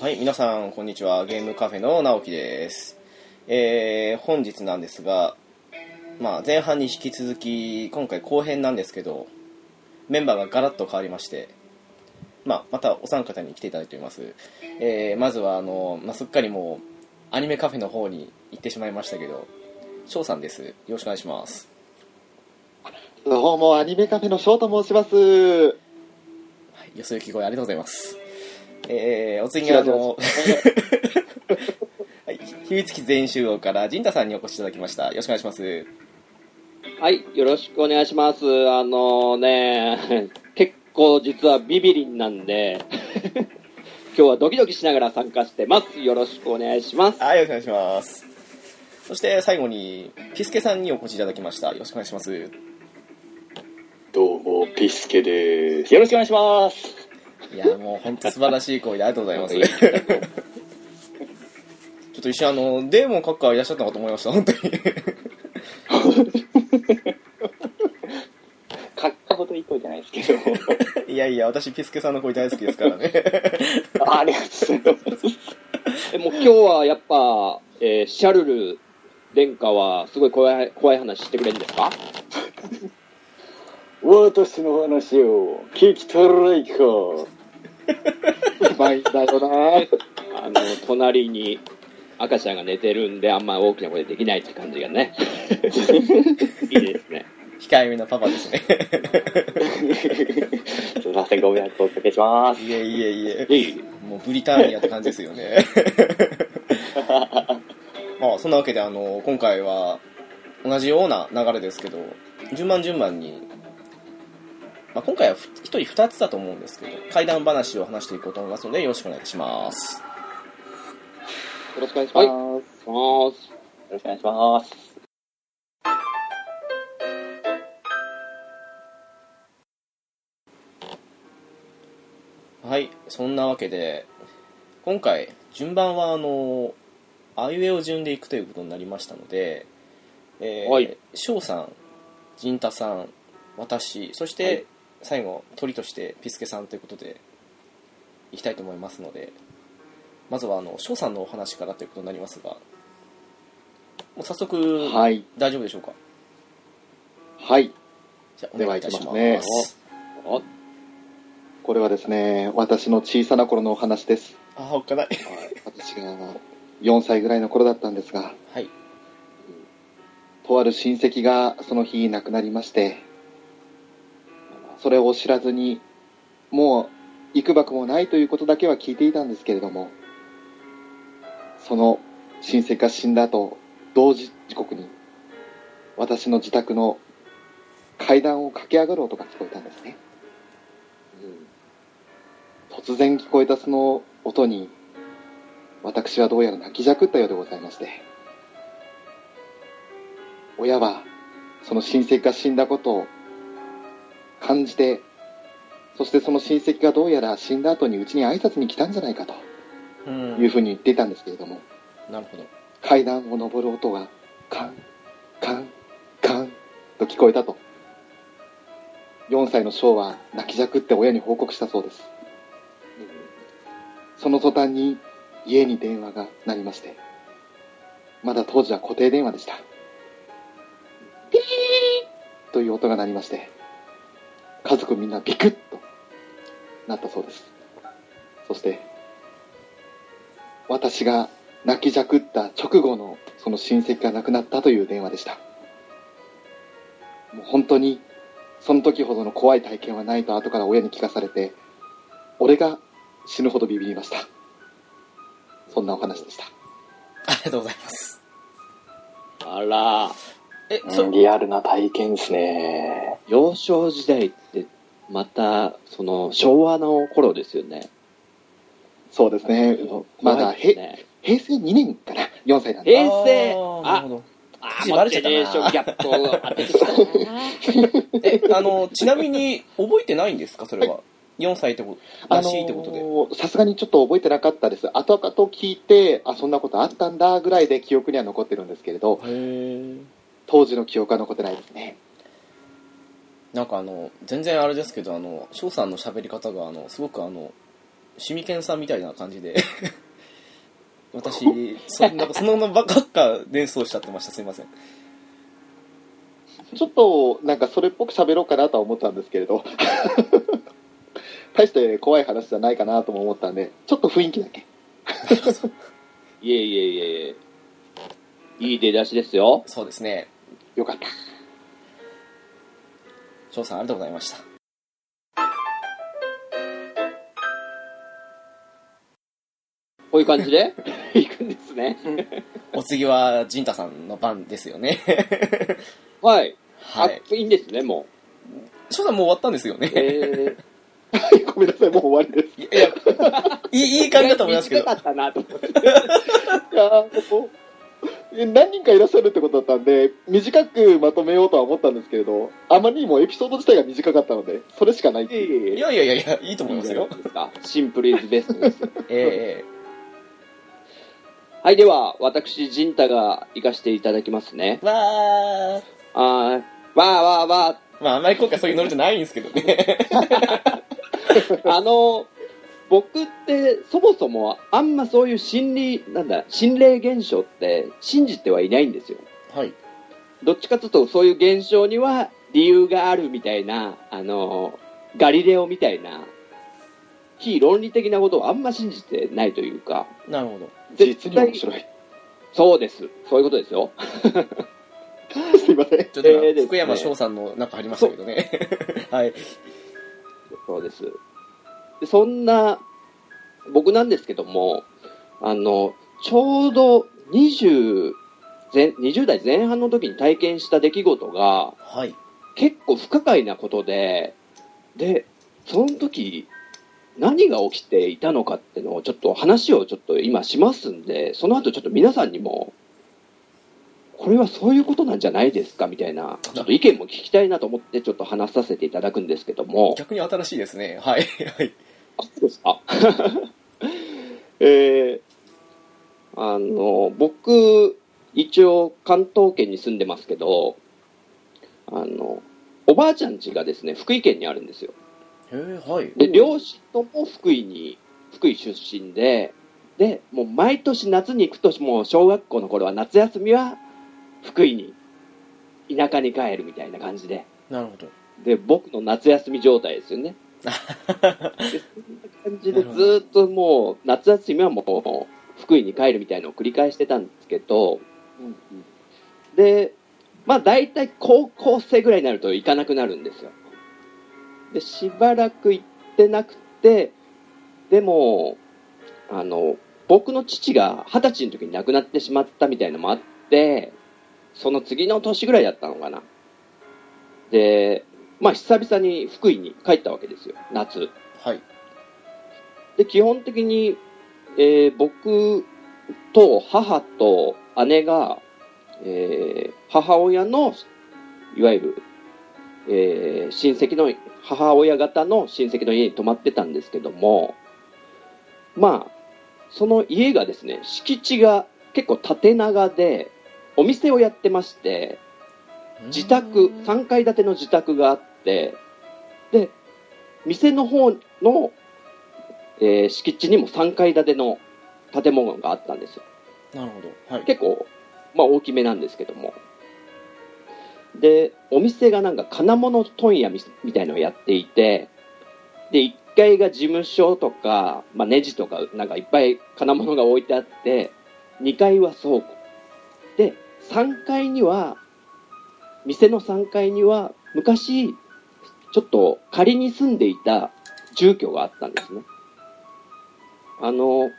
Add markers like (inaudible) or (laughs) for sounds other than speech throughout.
はい、皆さん、こんにちは。ゲームカフェの直樹です。えー、本日なんですが、まあ、前半に引き続き、今回後編なんですけど、メンバーがガラッと変わりまして、まあ、またお三方に来ていただいております。えー、まずは、あの、まあ、すっかりもう、アニメカフェの方に行ってしまいましたけど、翔さんです。よろしくお願いします。どうも、アニメカフェの翔と申します。はい、よそ行き声ありがとうございます。えー、お次にあの、(laughs) はい、秘密基全員集合から陣太さんにお越しいただきました。よろしくお願いします。はい、よろしくお願いします。あのね、結構実はビビリンなんで、(laughs) 今日はドキドキしながら参加してます。よろしくお願いします。はい、よろしくお願いします。そして最後に、ピスケさんにお越しいただきました。よろしくお願いします。どうも、ピスケです。よろしくお願いします。いや、もう本当素晴らしい声でありがとうございます。ちょっと一瞬あの、デーモン閣下いらっしゃったのかと思いました、本当に。買ったほどいい声じゃないですけど。いやいや、私ピスケさんの声大好きですからね。あありがとうございます。えもう今日はやっぱ、えーシャルル殿下はすごい怖い怖い話してくれるんですか？私の話を聞きたらいか？うまいんだよな。あの、隣に赤ちゃんが寝てるんであんま大きな声でできないって感じがね。いいですね。控えめなパパですね。すいません、ご迷惑をおかけします。いえいえいえ。いいもうブリターニアって感じですよね。(laughs) まあそんなわけであの今回は同じような流れですけど順番順番に、まあ、今回は1人2つだと思うんですけど怪談話を話していこうと思いますのでよろしくお願いします。よろしくお願いします。はい。よろしくお願いします。はい、そんなわけで今回順番はあのあいうえお順でいくということになりましたので、えーはい翔さん、陣太さん、私、そして、はい最後鳥としてピスケさんということでいきたいと思いますのでまずはあの翔さんのお話からということになりますがもう早速、はい。大丈夫でしょうか？はい。じゃあお願いいたします。では行きますおこれはですね、私の小さな頃のお話です。ああおっかない。私が4歳ぐらいの頃だったんですが、はい。とある親戚がその日亡くなりまして、それを知らずに、もう幾ばくもないということだけは聞いていたんですけれども、その親戚が死んだ後、同時時刻に、私の自宅の階段を駆け上がる音が聞こえたんですね。突然聞こえたその音に、私はどうやら泣きじゃくったようでございまして、親はその親戚が死んだことを感じて、そしてその親戚がどうやら死んだ後にうちに挨拶に来たんじゃないかとうんいうふうに言っていたんですけれども、なるほど階段を上る音がカン、カン、カンと聞こえたと。4歳の翔は泣きじゃくって親に報告したそうです。その途端に家に電話が鳴りまして、まだ当時は固定電話でした。ピーという音が鳴りまして、家族みんなビクッとなったそうです。そして、私が泣きじゃくった直後のその親戚が亡くなったという電話でした。もう本当にその時ほどの怖い体験はないと後から親に聞かされて、俺が死ぬほどビビりました。そんなお話でした。ありがとうございますあら、えそうんリアルな体験ですね。幼少時代って、また、その、昭和の頃ですよね。そうですね。まだ怖いですね平成2年かな ?4 歳なんで。平成ああ口バレちゃったなギャップを当ててきたな (laughs) え、あの、ちなみに覚えてないんですか、それは。4歳ってこと、らしいってことで。あのーさすがにちょっと覚えてなかったです。後々聞いて、あ、そんなことあったんだぐらいで記憶には残ってるんですけれど、へー当時の記憶は残ってないですね。なんかあの、全然あれですけど、あの、翔さんの喋り方が、あの、すごくあの、シミケンさんみたいな感じで (laughs) 私そな (laughs) んかそのままばっか連想しちゃってましたすいませんちょっと、なんかそれっぽく喋ろうかなとは思ったんですけれど、大して怖い話じゃないかなとも思ったんで、ちょっと雰囲気だけ。(laughs) いえいえいえいえ。いい出だしですよ。そうですねよかった。翔さんありがとうございましたこういう感じで？いくんですね。お次は陣太さんの番ですよねはい。はいあ、いいんですね、も翔さんもう終わったんですよう。ねえごめんなさい、もう終わりです。いやいいいい感じだと思いますけど短かったなと思って。いやーもうえ何人かいらっしゃるってことだったんで、短くまとめようとは思ったんですけれど、あまりにもエピソード自体が短かったので、それしかないっていう。いやいやいやいやいいと思いますよですか？シンプルイズベストですよ。(laughs) えはい、では、私、ジンタが行かせていただきますねえ。わーあー、わーわーわまああんまり今回そういうノリじゃないんですけどねー。(laughs) あの、僕って、そもそも、あんまそういう心理、なんだ、心霊現象って信じてはいないんですよ。はいどっちかというと、そういう現象には理由があるみたいな、あの、ガリレオみたいな、非論理的なことをあんま信じてないというか、なるほど実に面白い。そうです。そういうことですよ。(laughs) すいません。ちょっとね福山翔さんのなんかありましたけどね (laughs) はいそうです。でそんな、僕なんですけども、あの、ちょうど20前、20代前半の時に体験した出来事が、はい。結構不可解なことで、で、その時、何が起きていたのかっていうのをちょっと話をちょっと今しますんで、その後ちょっと皆さんにも、これはそういうことなんじゃないですかみたいな、ちょっと意見も聞きたいなと思ってちょっと話させていただくんですけども、逆に新しいですね。はい。はいあ、そうですか。(laughs) えー、あの、僕、一応関東圏に住んでますけど、あの、おばあちゃん家がですね、福井県にあるんですよ。へえはいで、両親とも福井に、福井出身で、で、もう毎年夏に行くと、もう小学校の頃は夏休みは福井に、田舎に帰るみたいな感じで、なるほどで、僕の夏休み状態ですよね。そんな感じでずっともう、夏休みはもう、福井に帰るみたいなのを繰り返してたんですけど、うんうんで、まあ大体高校生ぐらいになると行かなくなるんですよ。で、しばらく行ってなくて、でも、あの、僕の父が二十歳の時に亡くなってしまったみたいのもあって、その次の年ぐらいだったのかな。で、まあ久々に福井に帰ったわけですよ、夏。はい。で、基本的に、えー僕と母と姉が、えー母親の、いわゆる、えー親戚の、母親方の親戚の家に泊まってたんですけども、まあ、その家がですね、敷地が結構縦長で、お店をやってまして、自宅、3階建ての自宅があって、で、店の方の、えー敷地にも3階建ての建物があったんですよ。なるほどはい結構、まあ大きめなんですけども。で、お店がなんか金物問屋みみたいのをやっていて、で、1階が事務所とか、まあネジとかなんかいっぱい金物が置いてあって、2階は倉庫。で、3階には、店の3階には昔、ちょっと仮に住んでいた住居があったんですね。あの、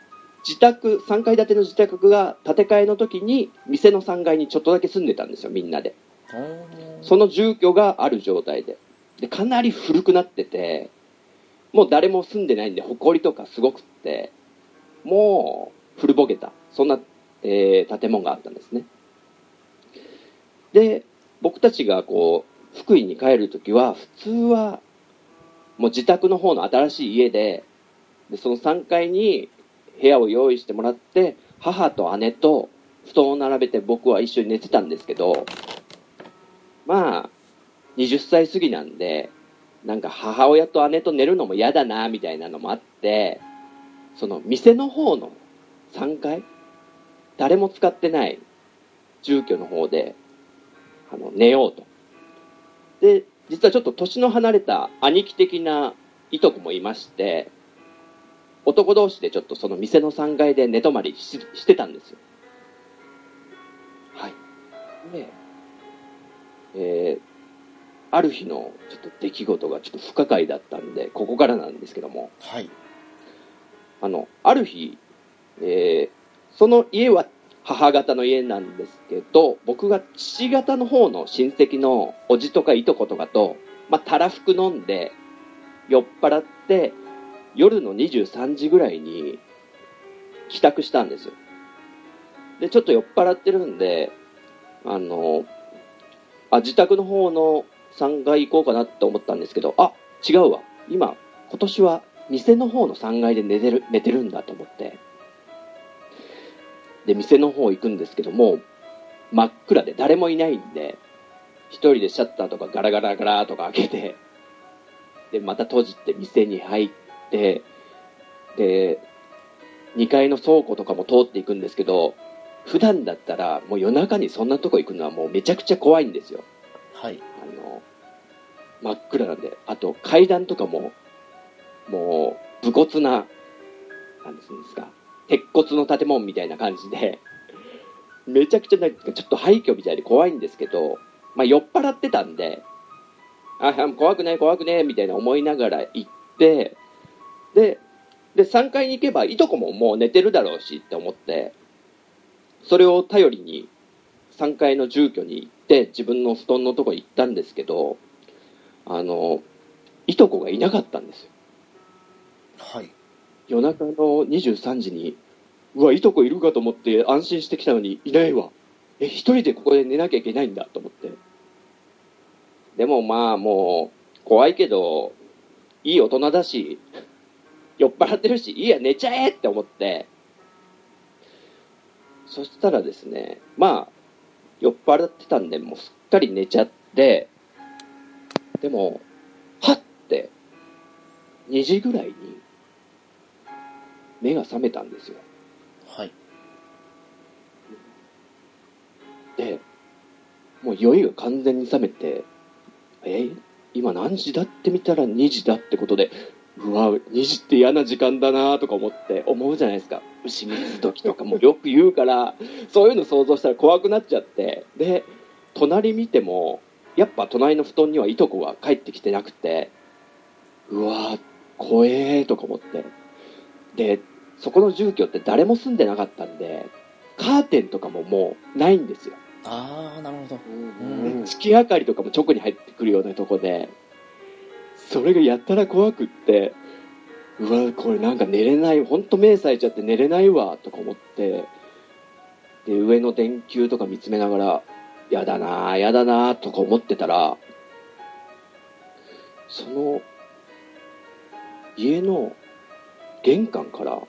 自宅、3階建ての自宅が建て替えの時に、店の3階にちょっとだけ住んでたんですよ、みんなで。その住居がある状態で。で、かなり古くなってて、もう誰も住んでないんで、埃とかすごくって、もう古ぼけた、そんな、えー建物があったんですね。で、僕たちがこう、福井に帰るときは、普通は、もう自宅の方の新しい家で、で、その3階に部屋を用意してもらって、母と姉と布団を並べて僕は一緒に寝てたんですけど、まあ、20歳過ぎなんで、なんか母親と姉と寝るのも嫌だな、みたいなのもあって、その店の方の3階、誰も使ってない住居の方で、あの、寝ようと。で、実はちょっと年の離れた兄貴的ないとこもいまして、男同士でちょっとその店の3階で寝泊まりししてたんですよ。はい。で、えーある日のちょっと出来事がちょっと不可解だったんで、ここからなんですけども、はい。あの、ある日、えーその家は母方の家なんですけど、僕が父方の方の親戚のおじとかいとことかと、まあ、たらふく飲んで、酔っ払って、夜の23時ぐらいに帰宅したんですよ。で、ちょっと酔っ払ってるんで、あの、あ、自宅の方の3階行こうかなって思ったんですけど、あ、違うわ。今、今年は店の方の3階で寝てる、寝てるんだと思って。で、店の方行くんですけども、真っ暗で誰もいないんで、一人でシャッターとかガラガラガラとか開けて、で、また閉じて店に入って、で、2階の倉庫とかも通っていくんですけど、普段だったらもう夜中にそんなとこ行くのはもうめちゃくちゃ怖いんですよ。はい。あの、真っ暗なんで、あと階段とかも、もう、武骨な、なんですか、鉄骨の建物みたいな感じで、めちゃくちゃなんかちょっと廃墟みたいで怖いんですけど、まあ酔っ払ってたんで、あ、怖くない怖くねみたいな思いながら行って、で、で、3階に行けばいとこももう寝てるだろうしって思って、それを頼りに3階の住居に行って自分の布団のとこ行ったんですけど、あの、いとこがいなかったんですよ。はい。夜中の23時に、うわ、いとこいるかと思って安心してきたのにいないわ。え、一人でここで寝なきゃいけないんだと思って。でもまあもう、怖いけど、いい大人だし、酔っ払ってるし、いいや、寝ちゃえって思って、そしたらですね、まあ、酔っ払ってたんで、もうすっかり寝ちゃって、でも、はって、2時ぐらいに、目が覚めたんですよ。はい。で、もう酔いが完全に覚めて、え今何時だって見たら2時だってことで、うわ、2時って嫌な時間だなとか思って思うじゃないですか。牛水時とか (laughs) もよく言うから、そういうの想像したら怖くなっちゃって、で、隣見ても、やっぱ隣の布団にはいとこが帰ってきてなくて、うわ怖えーとか思って。で、そこの住居って誰も住んでなかったんで、カーテンとかももうないんですよ。あー、なるほど。うん月明かりとかも直に入ってくるようなとこで、それがやったら怖くって、うわ、これなんか寝れない、ほんと目冴えちゃって寝れないわ、とか思って、で、上の電球とか見つめながら、やだなぁ、やだなぁ、とか思ってたら、その、家の玄関から、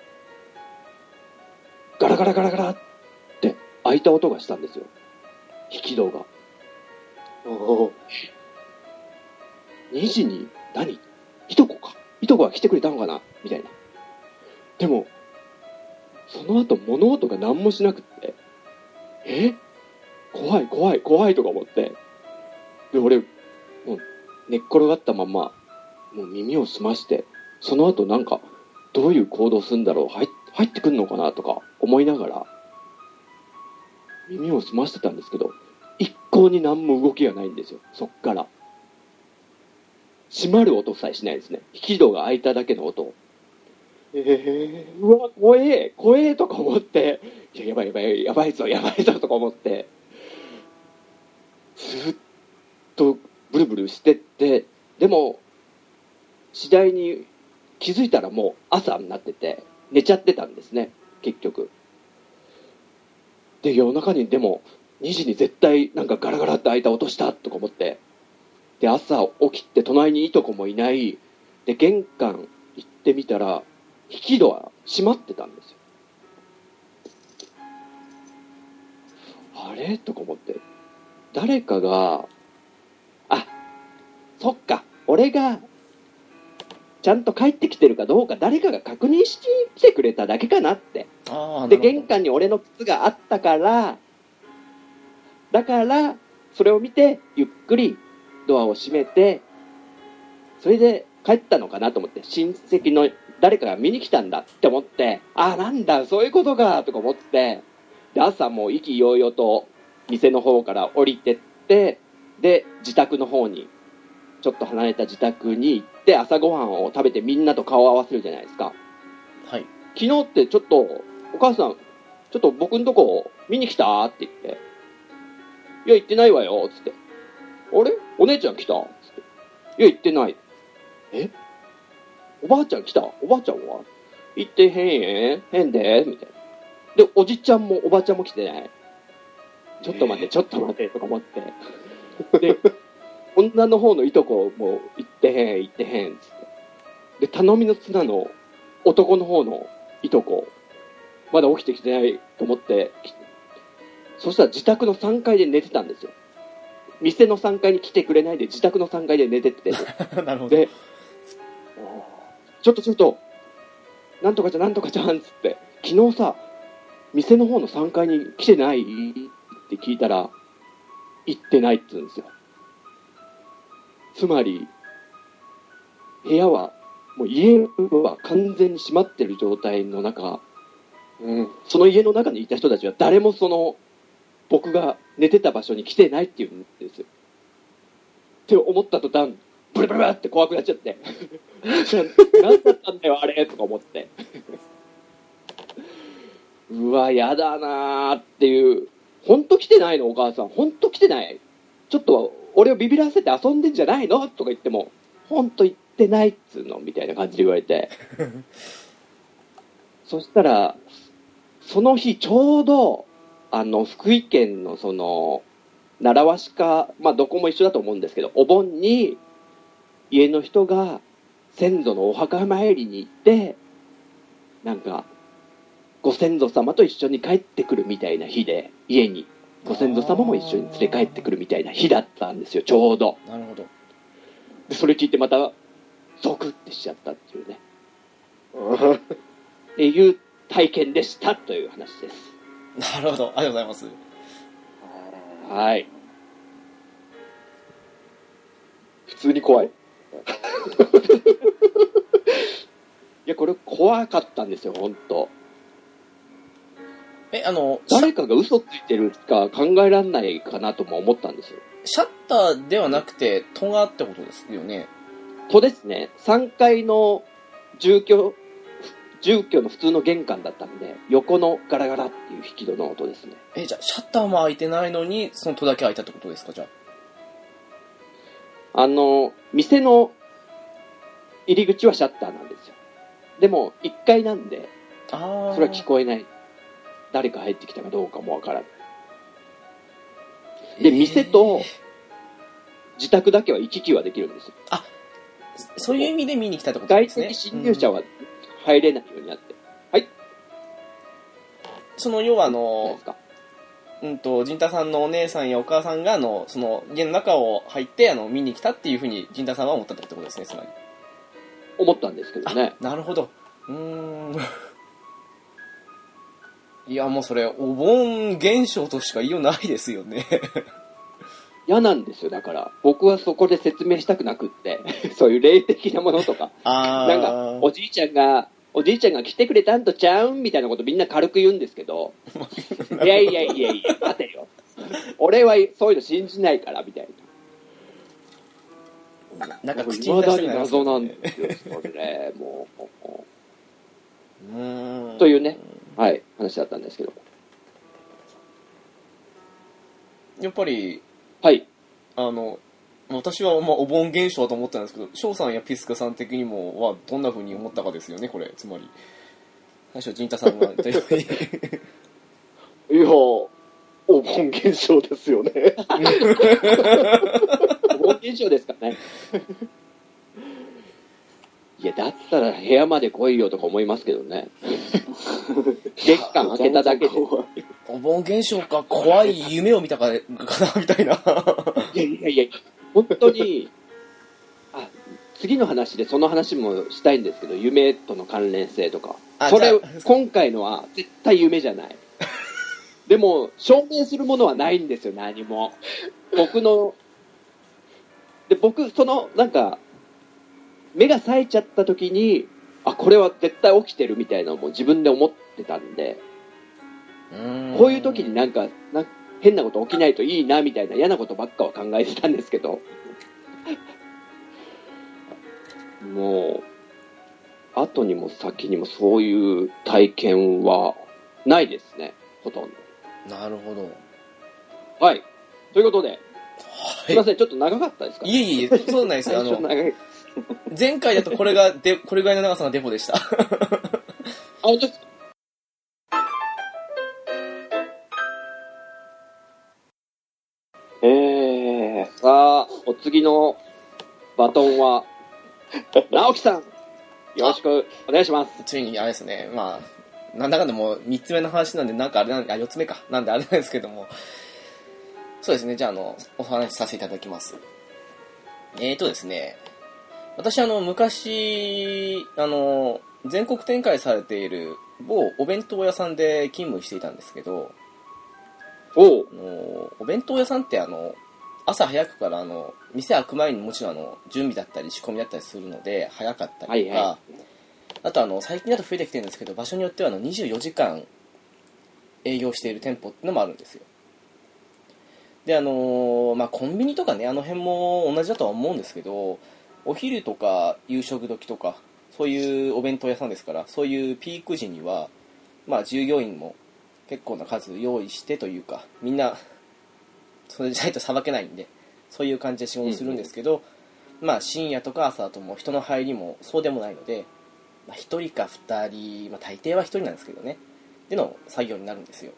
ガラガラガラガラって開いた音がしたんですよ。引き戸が。お2時に何？いとこかいとこが来てくれたのかな？みたいな。でも、その後物音が何もしなくって、え？怖い怖い怖いとか思って。で、俺、もう寝っ転がったまま、もう耳を澄まして、その後なんか、どういう行動するんだろう入っ入ってくんのかなとか思いながら、耳を澄ましてたんですけど、一向に何も動きがないんですよ、そっから。閉まる音さえしないですね。引き戸が開いただけの音。えーうわ、怖え、怖えとか思って、いや、やばいやばい、やばいぞ、やばいぞとか思って、ずっとブルブルしてって、でも、次第に気づいたらもう朝になってて、寝ちゃってたんですね、結局。で、夜中にでも、2時に絶対なんかガラガラって開いた音したとか思って、で、朝起きて隣にいとこもいない、で、玄関行ってみたら、引き戸は閉まってたんですよ。あれ？とか思って。誰かが、あ、そっか、俺が、ちゃんと帰ってきてるかどうか誰かが確認してきてくれただけかなって。で、玄関に俺の靴があったから、だから、それを見て、ゆっくりドアを閉めて、それで帰ったのかなと思って、親戚の誰かが見に来たんだって思って、ああ、なんだ、そういうことか、とか思って、で、朝もう意気揚々と店の方から降りてって、で、自宅の方に、ちょっと離れた自宅に行って、朝ごはんを食べてみんなと顔を合わせるじゃないですか。はい昨日ってちょっと、お母さん、ちょっと僕んとこ見に来たって言って、いや、行ってないわよ、つって。あれ？お姉ちゃん来た？つって。いや、行ってない。え？おばあちゃん来た？おばあちゃんは？行ってへんえんへんでみたいな。で、おじちゃんもおばちゃんも来てない。ちょっと待って、ちょっと待って、とか思って。で、女の方のいとこも行ってへん、行ってへん、つって。で、頼みの綱の男の方のいとこ、まだ起きてきてないと思って、きそしたら自宅の3階で寝てたんですよ。店の3階に来てくれないで自宅の3階で寝てて、(laughs) なるほどで、ちょっとちょっと、なんとかじゃなんとかじゃんっつって、昨日さ、店の方の3階に来てない？って聞いたら、行ってないって言うんですよ。つまり、部屋は、もう家は完全に閉まってる状態の中、うん。その家の中にいた人たちは誰もその、僕が寝てた場所に来てないっていうんですよ。って思った途端、ブルブルって怖くなっちゃって。(laughs) 何だったんだよ、あれとか思って。(laughs) うわ、やだなーっていう。ほんと来てないのお母さん。ほんと来てないちょっと、俺をビビらせて遊んでんじゃないの？とか言っても、ほんと言ってないっつうの？みたいな感じで言われて。(laughs) そしたら、その日ちょうど、あの、福井県のその、習わしか、まあどこも一緒だと思うんですけど、お盆に家の人が先祖のお墓参りに行って、なんか、ご先祖様と一緒に帰ってくるみたいな日で、家に。ご先祖様も一緒に連れ帰ってくるみたいな日だったんですよ、ちょうど。なるほどで、それ聞いてまた、ゾクってしちゃったっていうね。(laughs) っていう体験でしたという話です。なるほどありがとうございますはい。普通に怖い。(laughs) いや、これ怖かったんですよ、本当えあの誰かが嘘ついてるか考えられないかなとも思ったんですよ。シャッターではなくて戸がってことですよねとですね、3階の住居、住居の普通の玄関だったんで、横のガラガラっていう引き戸の音ですね。えじゃあシャッターも開いてないのにその戸だけ開いたってことですかじゃあの、店の入り口はシャッターなんですよ。でも、1階なんで、あああそれは聞こえない。誰か入ってきたかどうかもわからない。で、店と自宅だけは行き来はできるんですよ。そういう意味で見に来たってことで外すね的侵入者は入れないようになって。その要はあ何のうんと、陣太さんのお姉さんやお母さんが、あの、その、家の中を入って、あの、見に来たっていうふうに、陣太さんは思ったってことですね、つまり。思ったんですけどね。なるほど。うーん。いや、もうそれ、お盆現象としか言いようないですよね。嫌なんですよ、だから。僕はそこで説明したくなくって。(laughs) そういう霊的なものとか。なんか、おじいちゃんが、おじいちゃんが来てくれたんとちゃうんみたいなことみんな軽く言うんですけど、(laughs) いやいやいやいや、待てよ。俺はそういうの信じないから、みたいな。なんか口に出未だにしたくなります謎なんねですよ、それ。もう。というね、はい、話だったんですけど。やっぱり、はい。あの、私は、まあ、お盆現象だと思ったんですけど、翔さんやピスカさん的にも、は、どんな風に思ったかですよね、これ。つまり。最初、陣太さんが言ったように。(laughs) いや、お盆現象ですよね。(laughs) お盆現象ですかね。いや、だったら部屋まで来いよとか思いますけどね。(laughs) 玄関開けただけで。お盆現象か、怖い夢を見たかかな、みたいな。いやいやいや、本当に、あ、次の話でその話もしたいんですけど、夢との関連性とか。あそれ今回のは絶対夢じゃない。でも、証明するものはないんですよ、何も。僕の、で、僕、その、なんか、目が冴えちゃった時に、あ、これは絶対起きてるみたいなのも自分で思ってたんで、うんこういう時になんか、なん変なこと起きないといいなみたいな嫌なことばっかは考えてたんですけど、(laughs) もう、後にも先にもそういう体験はないですね、ほとんなるほど。ど。はい。ということで、すいまはせん、ちょっと長かったですかい。いえいえ、そうなんですよ。(laughs) 前回だとこれがで、これぐらいの長さのデポでした。あ、本当ですか？えー、さあ、お次のバトンは、(laughs) 直樹さん、よろしくお願いします。ついに、あれですね、まあ、なんだかんだもう3つ目の話なんで、なんかあれなんあ、4つ目か。なんであれなんですけども。そうですね、じゃあ、あの、お話しさせていただきます。えーとですね、私、あの、昔、あの、全国展開されている某お弁当屋さんで勤務していたんですけど、おう。あのお弁当屋さんってあの朝早くからあの店開く前にもちろんあの準備だったり仕込みだったりするので早かったりとか、はいはあとあの最近だと増えてきてるんですけど場所によってはあの24時間営業している店舗っていうのもあるんですよ。であのまあコンビニとかねあの辺も同じだとは思うんですけどお昼とか夕食時とかそういうお弁当屋さんですからそういうピーク時にはまあ従業員も結構な数用意してというかみんなそれじゃないとさばけないんでそういう感じで仕事するんですけど、まあ深夜とか朝とも人の入りもそうでもないので、まあ、1人か2人、まあ、大抵は1人なんですけどねでの作業になるんですよ。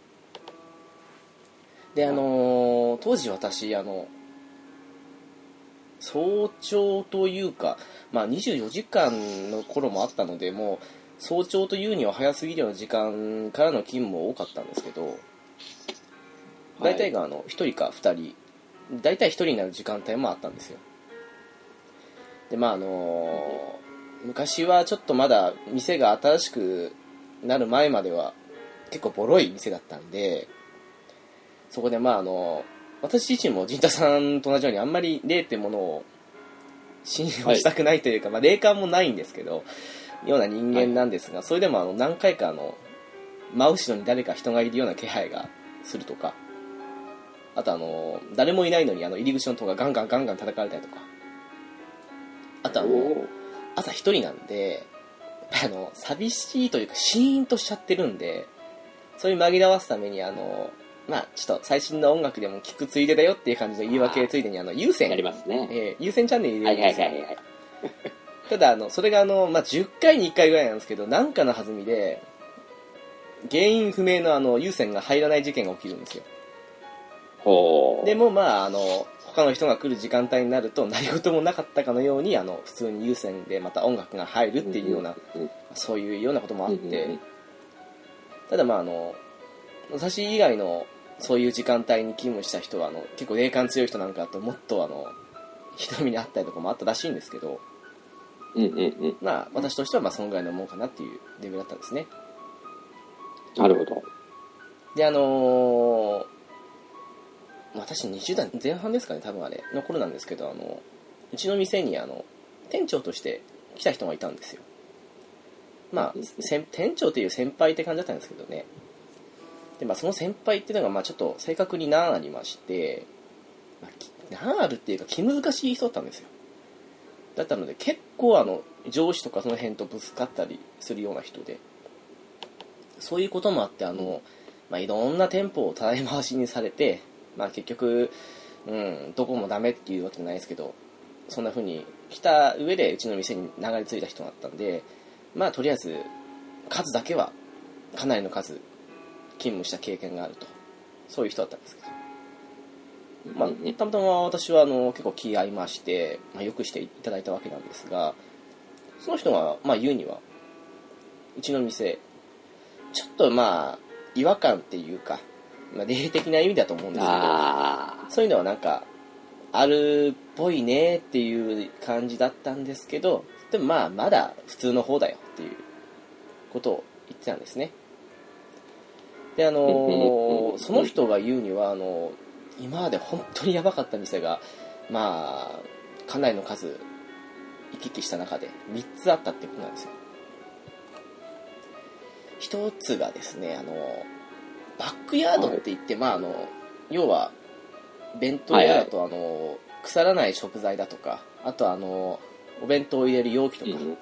であのー当時私あの早朝というか、まあ、24時間の頃もあったのでもう早朝というには早すぎるような時間からの勤務も多かったんですけど大体があの1人か2人大体1人になる時間帯もあったんですよ。でまああの昔はちょっとまだ店が新しくなる前までは結構ボロい店だったんでそこでまああの私自身も陣太さんと同じようにあんまり霊ってものを信用したくないというか、まあ霊感もないんですけどような人間なんですが、それでもあの何回かあの真後ろに誰か人がいるような気配がするとかあとあの誰もいないのにあの入り口の戸がガンガンガンガン叩かれたりとかあとあのお朝一人なんであの寂しいというかシーンとしちゃってるんでそれに紛らわすためにあのまあちょっと最新の音楽でも聞くついでだよっていう感じの言い訳ついでにあの優先やりますね。えー優先チャンネル入はれるんですよ、いはいはいはい。ただあのそれがあの、まあ、10回に1回ぐらいなんですけど何かの弾みで原因不明のあの優先が入らない事件が起きるんですよほう。でもまああの他の人が来る時間帯になると何事もなかったかのようにあの普通に優先でまた音楽が入るっていうような、うんうんそういうようなこともあって、うんうんうんただまああの私以外のそういう時間帯に勤務した人はあの結構霊感強い人なんかだともっとあの人目にあったりとかもあったらしいんですけどうんうんうん。まあ私としてはまあそのぐらいのもんかなっていうレベルだったんですね。なるほど。であのー私20代前半ですかね多分あれ。の頃なんですけどあのうちの店にあの店長として来た人がいたんですよ。まあ先店長という先輩って感じだったんですけどねで、まあ、その先輩っていうのがまあちょっと正確に難ありまして、まあき難あるっていうか気難しい人だったんですよ。だったので結構あの上司とかその辺とぶつかったりするような人でそういうこともあってあの、まあ、いろんな店舗をたらい回しにされて、まあ、結局、うん、どこもダメっていうわけじゃないですけどそんな風に来た上でうちの店に流れ着いた人だったんでまあとりあえず数だけはかなりの数勤務した経験があると。そういう人だったんですけど、まあ、たまたま私はあの結構気合いまして、まあ、よくしていただいたわけなんですがその人が、まあ、言うにはうちの店ちょっとまあ違和感っていうか、まあ、霊的な意味だと思うんですけどあそういうのはなんかあるっぽいねっていう感じだったんですけどでもまあまだ普通の方だよっていうことを言ってたんですねであのー (laughs) その人が言うにはあの今まで本当にやばかった店がまあかなりの数行き来した中で3つあったってことなんですよ。一つがですねあのバックヤードって言って、まああの要は弁当屋だと、あの腐らない食材だとかあとあのお弁当を入れる容器とか、うん。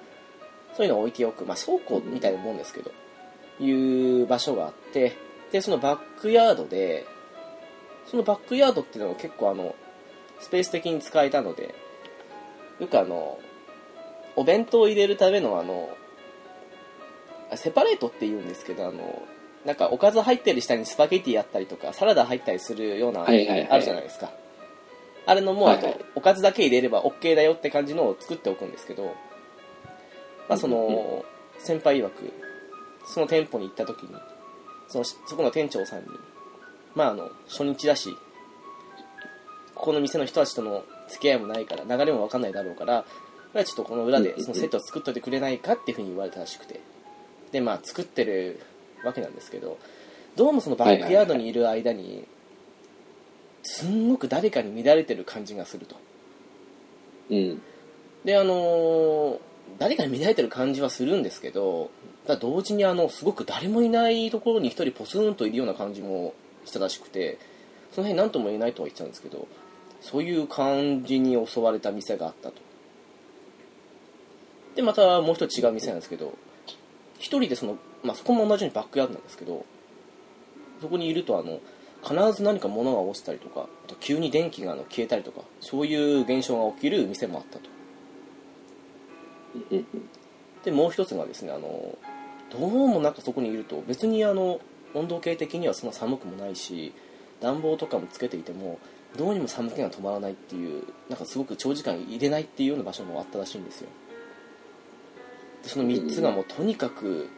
そういうのを置いておく、まあ、倉庫みたいなもんですけど、いう場所があってでそのバックヤードでそのバックヤードっていうのは結構あのスペース的に使えたのでよくあのお弁当を入れるためのあのセパレートって言うんですけどあのなんかおかず入ってる下にスパゲティあったりとかサラダ入ったりするような、あるじゃないですか。あれのもうあと、おかずだけ入れれば OK だよって感じのを作っておくんですけどまあその先輩曰くその店舗に行った時にそのそこの店長さんにまああの初日だしここの店の人たちとの付き合いもないから流れも分かんないだろうからまあちょっとこの裏でそのセットを作っといてくれないかっていうふうに言われたらしくて。でまあ作ってるわけなんですけどどうもそのバックヤードにいる間にすんごく誰かに乱れてる感じがすると。うん。であのー誰かに乱れてる感じはするんですけどただ同時にあのすごく誰もいないところに一人ポツンといるような感じもしたらしくてその辺何とも言えないとは言ってたんですけどそういう感じに襲われた店があったと。でまたもう一つ違う店なんですけど一人でその、まあ、そこも同じようにバックヤードなんですけどそこにいるとあの必ず何か物が落ちたりとかあと急に電気があの消えたりとかそういう現象が起きる店もあったと。うん。でもう一つがですねあのどうもなんかそこにいると別にあの温度計的にはそんな寒くもないし暖房とかもつけていてもどうにも寒気が止まらないっていうなんかすごく長時間入れないっていうような場所もあったらしいんですよ。でその3つがもうとにかく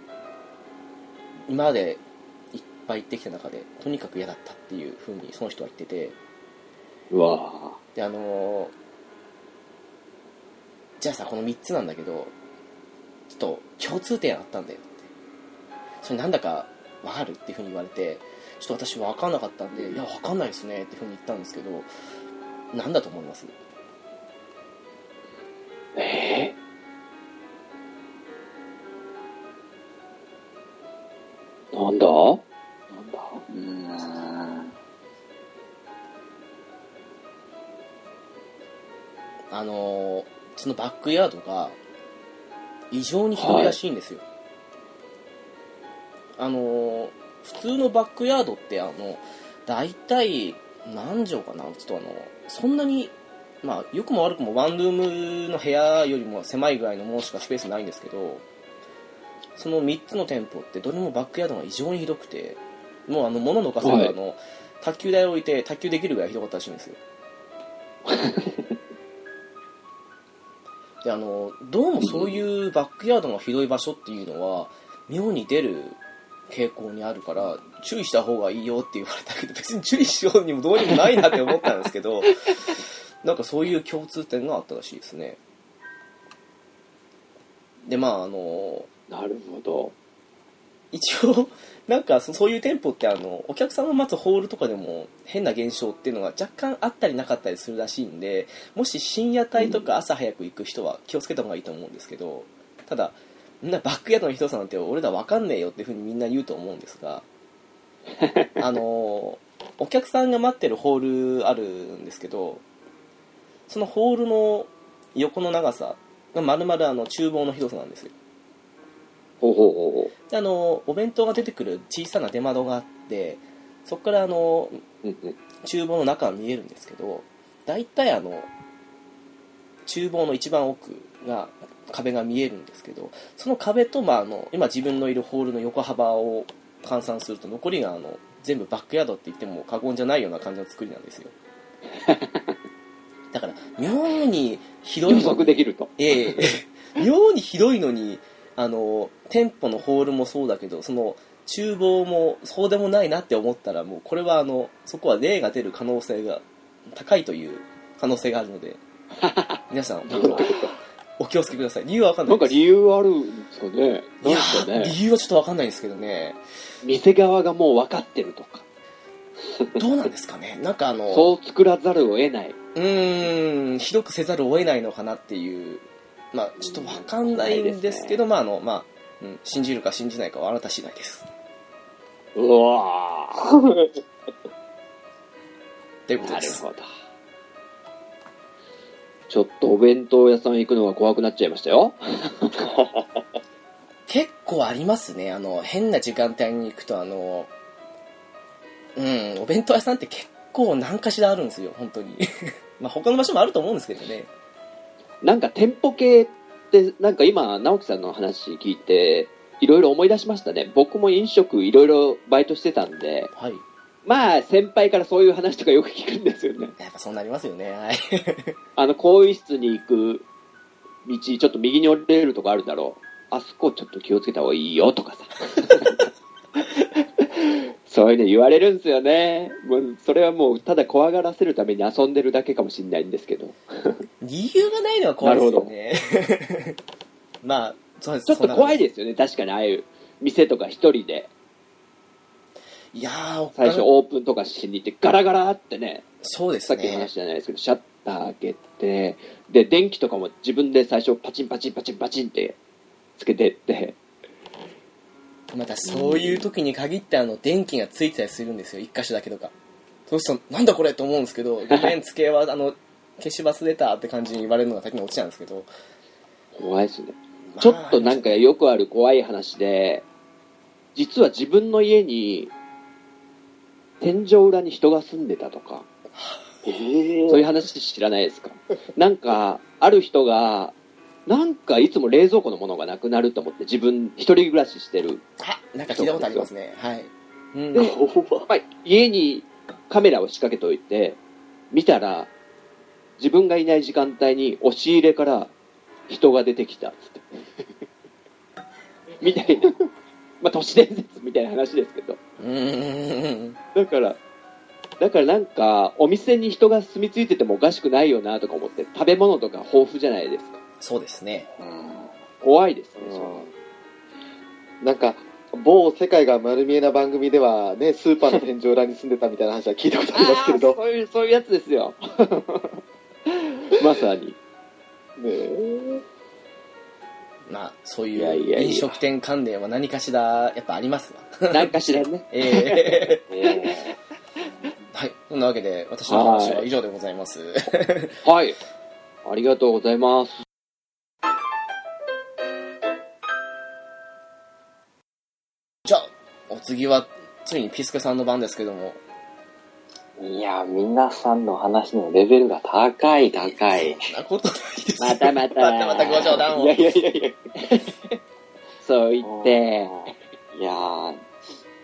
今までいっぱい行ってきた中でとにかく嫌だったっていうふうにその人は言ってて。うわ。であのじゃあさこの3つなんだけどちょっと共通点あったんだよそれなんだか分かる？っていうふうに言われてちょっと私分かんなかったんでいや分かんないですねっていうふうに言ったんですけどなんだと思います？ーえー、なんだ？なんだ？うーん。あのそのバックヤードが異常に広いらしいんですよ、あの普通のバックヤードってあの大体何畳かな？ちょっとあのそんなにまあ良くも悪くもワンルームの部屋よりも狭いぐらいのものしかスペースないんですけどその3つの店舗ってどれもバックヤードが異常にひどくてもうあの物のかせば、はい。あの卓球台を置いて卓球できるぐらいひどかったらしいんですよ。(laughs) であのどうもそういうバックヤードがひどい場所っていうのは妙に出る傾向にあるから注意した方がいいよって言われたけど別に注意しようにもどうにもないなって思ったんですけど (laughs) なんかそういう共通点があったらしいですねでまああのなるほど。一応なんかそそういう店舗ってあのお客さんを待つホールとかでも変な現象っていうのが若干あったりなかったりするらしいんでもし深夜帯とか朝早く行く人は気をつけた方がいいと思うんですけどただみんなバックヤードの人さんなんて俺ら分かんねえよっていうふうにみんな言うと思うんですが (laughs) あのお客さんが待ってるホールあるんですけどそのホールの横の長さが丸々あの厨房の広さなんですよほうほうほうほであのお弁当が出てくる小さな出窓があってそこからあのう。うんうん。厨房の中が見えるんですけど大体あの厨房の一番奥が壁が見えるんですけどその壁と、まあ、あの今自分のいるホールの横幅を換算すると残りがあの全部バックヤードって言っても過言じゃないような感じの作りなんですよだから妙に広い予測できると。ええ妙に広いのにあの店舗のホールもそうだけどその厨房もそうでもないなって思ったらもうこれはあのそこは例が出る可能性が高いという可能性があるので、皆さん、(laughs) 本当お気をつけください。理由はわかんなないんか。理由あるんですかねいなんかねー理由はちょっとわかんないんですけどね。店側がもう分かってるとか。どうなんですかね。(laughs) なんかあの、そう作らざるを得ない。うーん、ひどくせざるを得ないのかなっていう、まあ、ちょっとわかんないんですけど、まあ、あの、まあ、うん、信じるか信じないかはあなた次第です。うわー。ということです。なるほど。ちょっとお弁当屋さん行くのが怖くなっちゃいましたよ。結構ありますね。あの、変な時間帯に行くと、あの、うん、お弁当屋さんって結構何かしらあるんですよ、本当に。(laughs) まあ、他の場所もあると思うんですけどね。なんか店舗系って、なんか今、直樹さんの話聞いて、いろいろ思い出しましたね。僕も飲食いろいろバイトしてたんで、はい。まあ先輩からそういう話とかよく聞くんですよね。やっぱそうなりますよね。はい。(laughs) あの、更衣室に行く道、ちょっと右に折れるとこあるだろう。あそこちょっと気をつけた方がいいよとかさ。(laughs) そういうの言われるんですよね。もうそれはもうただ怖がらせるために遊んでるだけかもしれないんですけど。(laughs) 理由がないのは怖いですよね。まあ、そうです。ちょっと怖いでですよね。確かにああいう店とか一人で。す。いや最初オープンとかしに行ってガラガラってね、そうですさっきのね話。じゃないですけど、シャッター開けて、で、電気とかも自分で最初パチンパチンパチンパチンってつけてって、またそういう時に限ってあの電気がついてたりするんですよ一箇所だけとかそうするとなんだこれと思うんですけど (laughs) ごめん机はあの消し忘れたって感じに言われるのが先に落ちちゃうんですけど、怖いですね。まあちょっとなんかよくある怖い話で、実は自分の家に、天井裏に人が住んでたとか、えーそういう話知らないですか？なんか、ある人が、なんかいつも冷蔵庫のものがなくなると思って自分一人暮らししてる。あなんか聞いたことありますねはい、まあ、家にカメラを仕掛けておいて、見たら、自分がいない時間帯に押し入れから人が出てきたっつって。(laughs) みたいな。まあ、都市伝説みたいな話ですけど。うーん。だから、だからなんか、お店に人が住み着いててもおかしくないよなとか思って、食べ物とか豊富じゃないですか。そうですね。怖いですね、なんか、某世界が丸見えな番組では、ね、スーパーの天井裏に住んでたみたいな話は聞いたことありますけど、(laughs) そういう、そういうやつですよ。(laughs) まさに。ねえまあそういう飲食店関連は何かしらやっぱありますわ。なんかしらね。(laughs) ええ。(laughs) えはい。そんなわけで私の話は以上でございます。(laughs) はい。ありがとうございます。じゃあお次はついにピスケさんの番ですけども。ーいや、皆さんの話のレベルが高い、高い。そんなことないですよまたまた。またまたご冗談をいやいやいやいや。そう言って。いやー、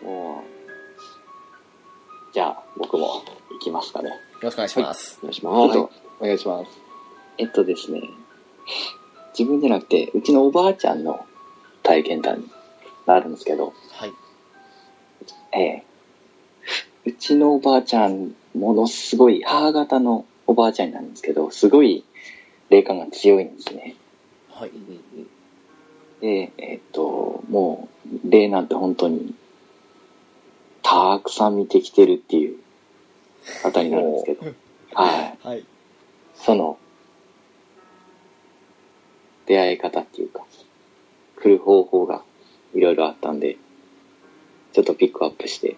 もう、じゃあ、僕も行きますかね。よろしくお願いします、お願いします。ちょっとお願いします。えっとですね、自分じゃなくて、うちのおばあちゃんの体験談があるんですけど、はいええ。うちのおばあちゃん、ものすごい、母方のおばあちゃんになるんですけど、すごい霊感が強いんですね。はいで、えっと、もう、霊なんて本当に、たくさん見てきてるっていう方になるんですけど、(laughs) はい。はいその、出会い方っていうか、来る方法がいろいろあったんで、ちょっとピックアップして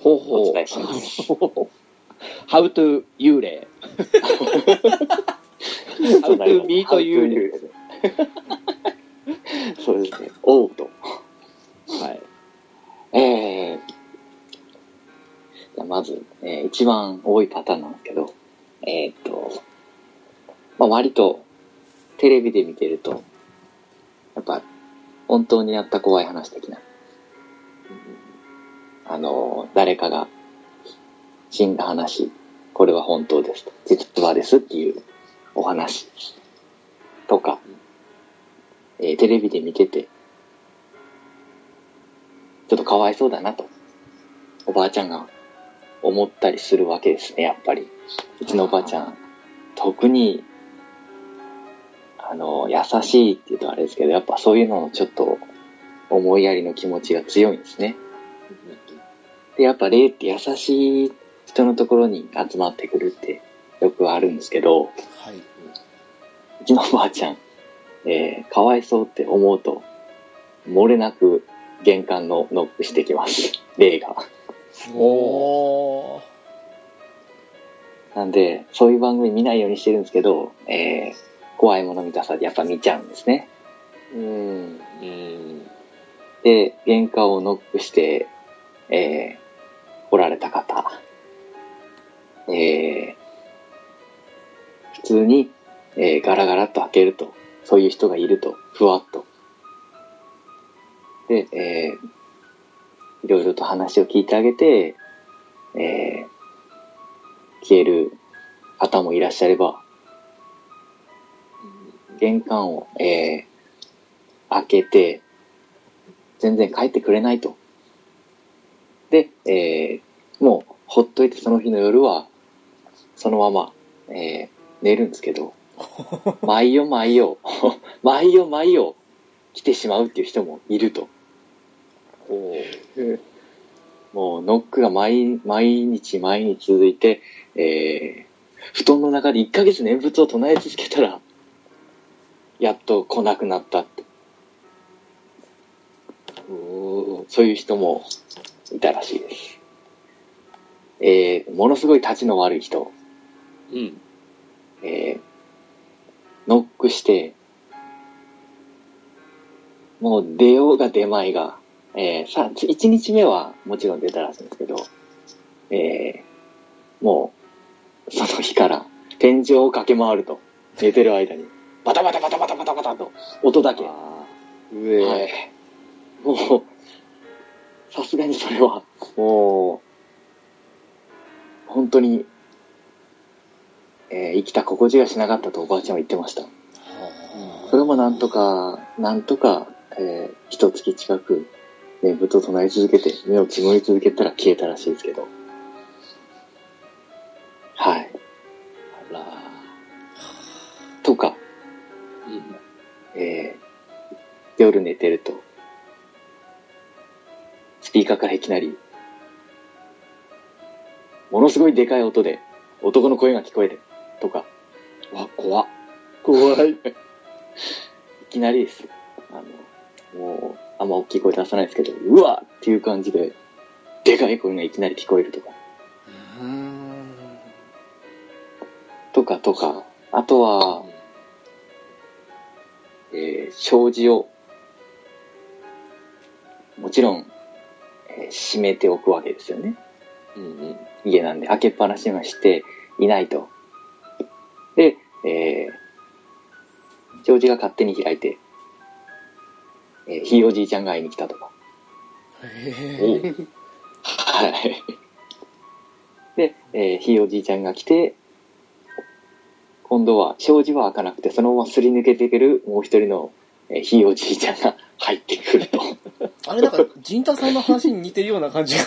ほうほう。お伝えします。How to 幽霊。(laughs) How to meet 幽霊。そうですね。おうと。はい。えー、じゃあまず、えー一番多いパターンなんですけど、えーっと、まあ、割とテレビで見てると、やっぱ本当にあった怖い話的な、あの、誰かが死んだ話、これは本当ですと。実はですっていうお話とか、えーテレビで見てて、ちょっとかわいそうだなと、おばあちゃんが思ったりするわけですね、やっぱり。うちのおばあちゃん、特に、あの、優しいって言うとあれですけど、やっぱそういうののちょっと思いやりの気持ちが強いんですね。で、やっぱ霊って優しい人のところに集まってくるってよくあるんですけど、はい。うちのおばあちゃん、えー、かわいそうって思うと、漏れなく玄関のノックしてきます。霊が。おー。なんで、そういう番組見ないようにしてるんですけど、えー、怖いもの見たさでやっぱ見ちゃうんですね。うん。うん。で、玄関をノックして、えー、来られた方、えー、普通に、えーガラガラっと開けると、そういう人がいると、ふわっと。で、えー、いろいろと話を聞いてあげて、えー、消える方もいらっしゃれば、玄関を、えー、開けて、全然帰ってくれないと。で、えー、もう、ほっといてその日の夜は、そのまま、えー、寝るんですけど、毎夜毎夜、毎夜毎夜、来てしまうっていう人もいると。おーもう、ノックが毎、毎日毎日続いて、えー、布団の中で1ヶ月念仏を唱え続けたら、やっと来なくなったって。そういう人もいたらしいです。えー、ものすごい立ちの悪い人、うん。えー、ノックして、もう出ようが出まいが、えー、さ、1日目はもちろん出たらしいんですけど、えー、もう、その日から天井を駆け回ると、寝てる間に、バタバタバタバタバタバタと、音だけ。はあー上、い。もう、さすがにそれは、もう、本当に、えー生きた心地がしなかったとおばあちゃんは言ってました。それもなんとか、なんとか、えー、一月近く、念仏を唱え続けて、目をつむり続けたら消えたらしいですけど。はい。あらとか、うん。えー、夜寝てると、スピーカーからいきなり、ものすごいでかい音で男の声が聞こえるとか、わ、怖っ。怖い。(laughs) いきなりです。あの、もう、あんま大きい声出さないですけど、うわっていう感じで、でかい声がいきなり聞こえるとか。とかとか、あとは、えー障子を、もちろん、えー閉めておくわけですよね。うんうん。家なんで、開けっぱなしにはしていないと。で、えー障子が勝手に開いて、えーひいおじいちゃんが会いに来たとか。へえ。はい。で、えーひいおじいちゃんが来て、今度は、障子は開かなくて、そのまますり抜けてくるもう一人の、えーひいおじいちゃんが入ってくると。(laughs) あれなんか、陣太さんの話に似てるような感じが。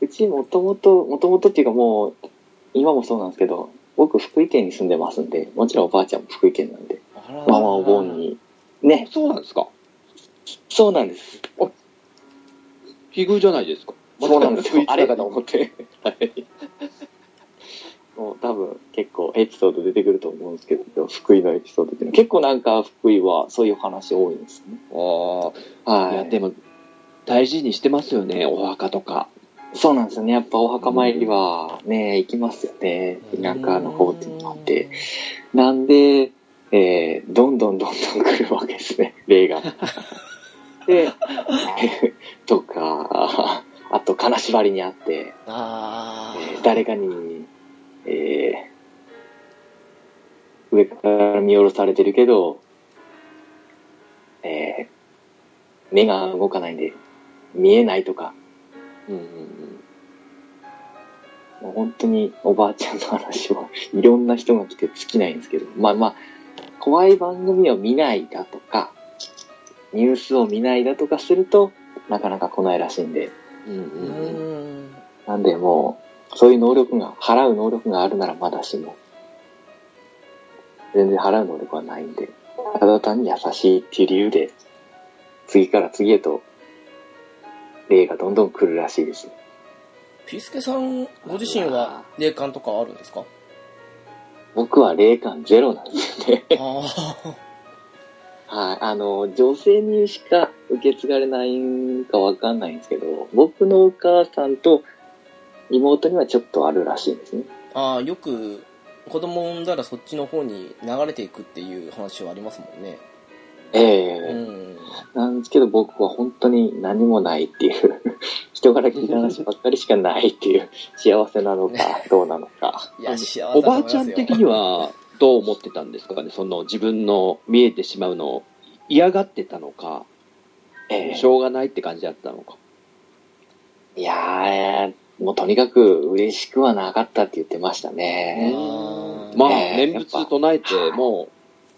うちもともと、もともとっていうかもう、今もそうなんですけど、僕福井県に住んでますんで、もちろんおばあちゃんも福井県なんで、あらママお盆。に、ね、そうなんですか？そうなんです。奇遇じゃないですか。そうなんですよ。あれかとも。思って。はい。もう多分結構エピソード出てくると思うんですけど、福井のエピソードっていうのは結構なんか福井はそういう話多いんですね。ああ。はい。いや、でも、大事にしてますよね、お墓とか。そうなんですよね。やっぱお墓参りはね、行きますよね。田舎の方っていうのもあって。なんで、えー、どんどんどんどん来るわけですね、(laughs) 霊が。で、(laughs) とか、あと金縛りにあって、あえー誰かに、えー、上から見下ろされてるけど、えー、目が動かないんで、見えないとか、うんうんもう本当におばあちゃんの話はいろんな人が来て尽きないんですけど、まあまあ、怖い番組を見ないだとか、ニュースを見ないだとかすると、なかなか来ないらしいんで、うん。うんー。うん。なんでもう、そういう能力が、払う能力があるならまだしも、全然払う能力はないんで、ただ単に優しいっていう理由で、次から次へと、霊がどんどん来るらしいです。ピースケさんご自身は霊感とかあるんですか？僕は霊感ゼロなんですよね。はい。あの、女性にしか受け継がれないんかわかんないんですけど、僕のお母さんと妹にはちょっとあるらしいんですね。ああよく子供を産んだらそっちの方に流れていくっていう話はありますもんね。ええ。うん。なんですけど僕は本当に何もないっていう、人から聞いた話ばっかりしかないっていう、幸せなのか、(laughs) どうなのか。いや幸せおばあちゃん的にはどう思ってたんですかね？その自分の見えてしまうのを嫌がってたのか、ええ。しょうがないって感じだったのか。いやー、もうとにかく嬉しくはなかったって言ってましたね。まあ、ええ念仏唱えて、も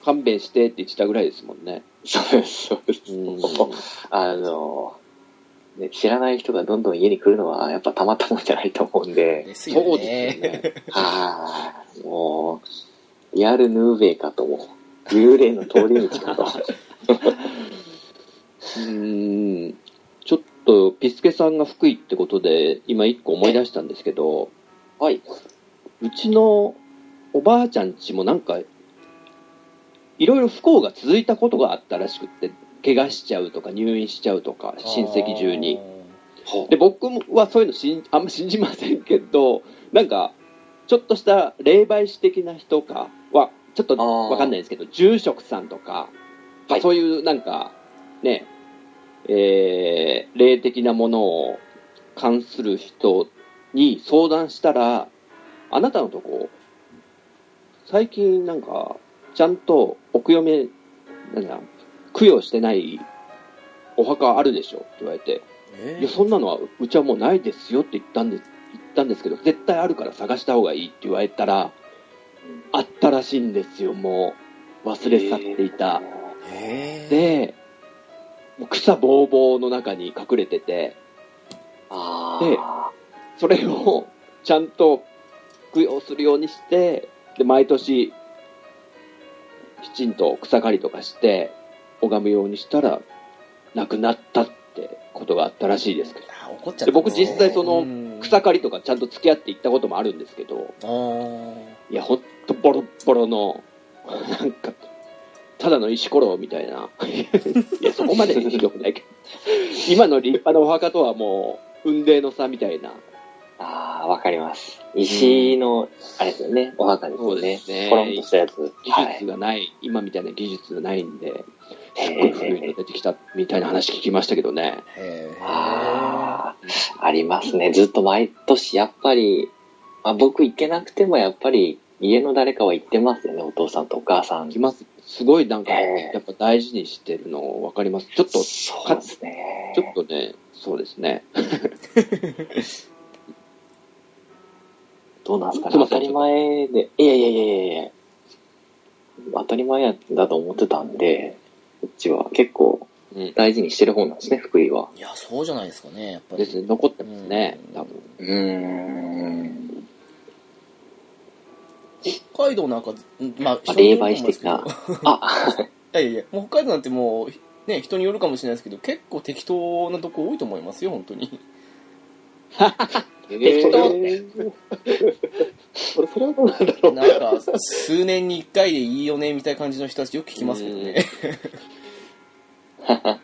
う勘弁してって言ってたぐらいですもんね。そうです、そうです。うんあの、ね、知らない人がどんどん家に来るのはやっぱたまったもんじゃないと思うんで、ですよねそうですよね。はい、もう、リアルヌーベイかとも、幽霊の通り道かと。(laughs) うーん。と、ピスケさんが福井ってことで、今一個思い出したんですけど、はい。うちのおばあちゃんちもなんか、いろいろ不幸が続いたことがあったらしくって、怪我しちゃうとか入院しちゃうとか、親戚中に。で、僕はそういうの信あんま信じませんけど、なんか、ちょっとした霊媒師的な人かは、ちょっとわかんないですけど、住職さんとか、はいそういうなんか、ね、えー、霊的なものを関する人に相談したら、あなたのとこ、最近なんか、ちゃんとお清め、なんだ、供養してないお墓あるでしょって言われて、えいや、そんなのは、うちはもうないですよって言ったんです、言ったんですけど、絶対あるから探した方がいいって言われたら、あったらしいんですよ、もう。忘れ去っていた。へーで、もう草ぼうぼうの中に隠れてて、あでそれをちゃんと供養するようにして、で、毎年、きちんと草刈りとかして、拝むようにしたら、亡くなったってことがあったらしいですけど。あ怒っちゃったで僕実際そのうん。草刈りとかちゃんと付き合って行ったこともあるんですけど、いや、ほんとボロッボロの、なんか、ただの石ころみたいな。(laughs) いや、そこまでひどくないけど。今の立派なお墓とはもう、雲泥の差みたいな。ああ、わかります。石の、あれですよね、お墓ですよそうでね。すねコロンとしたやつ。技はい。術がない、今みたいな技術がないんで、えすっごい古いの出てきたみたいな話聞きましたけどね。ああ、ありますね。ずっと毎年、やっぱり、まあ、僕行けなくても、やっぱり、家の誰かは行ってますよね、お父さんとお母さん。きます。すごいなんか、ええやっぱ大事にしてるの分かります。ちょっと、そうですね。ちょっとね、そうですね。(laughs) どうなんですかね？当たり前で、いやいやいやいやいや当たり前だと思ってたんで、こっちは結構うん。大事にしてる方なんですね、福井は。いやそうじゃないですかねやっぱりですね、残ってますね、多分。うーん。北海道なんかまあまあ霊媒師的な人によると思うんですけど。(laughs) あ、いやいやもう北海道なんてもうね人によるかもしれないですけど結構適当なとこ多いと思いますよ本当に。(laughs) 適当。えー。それ、それはどうなんだろう。なんか数年に1回でいいよねみたいな感じの人たちよく聞きますけどね。(laughs)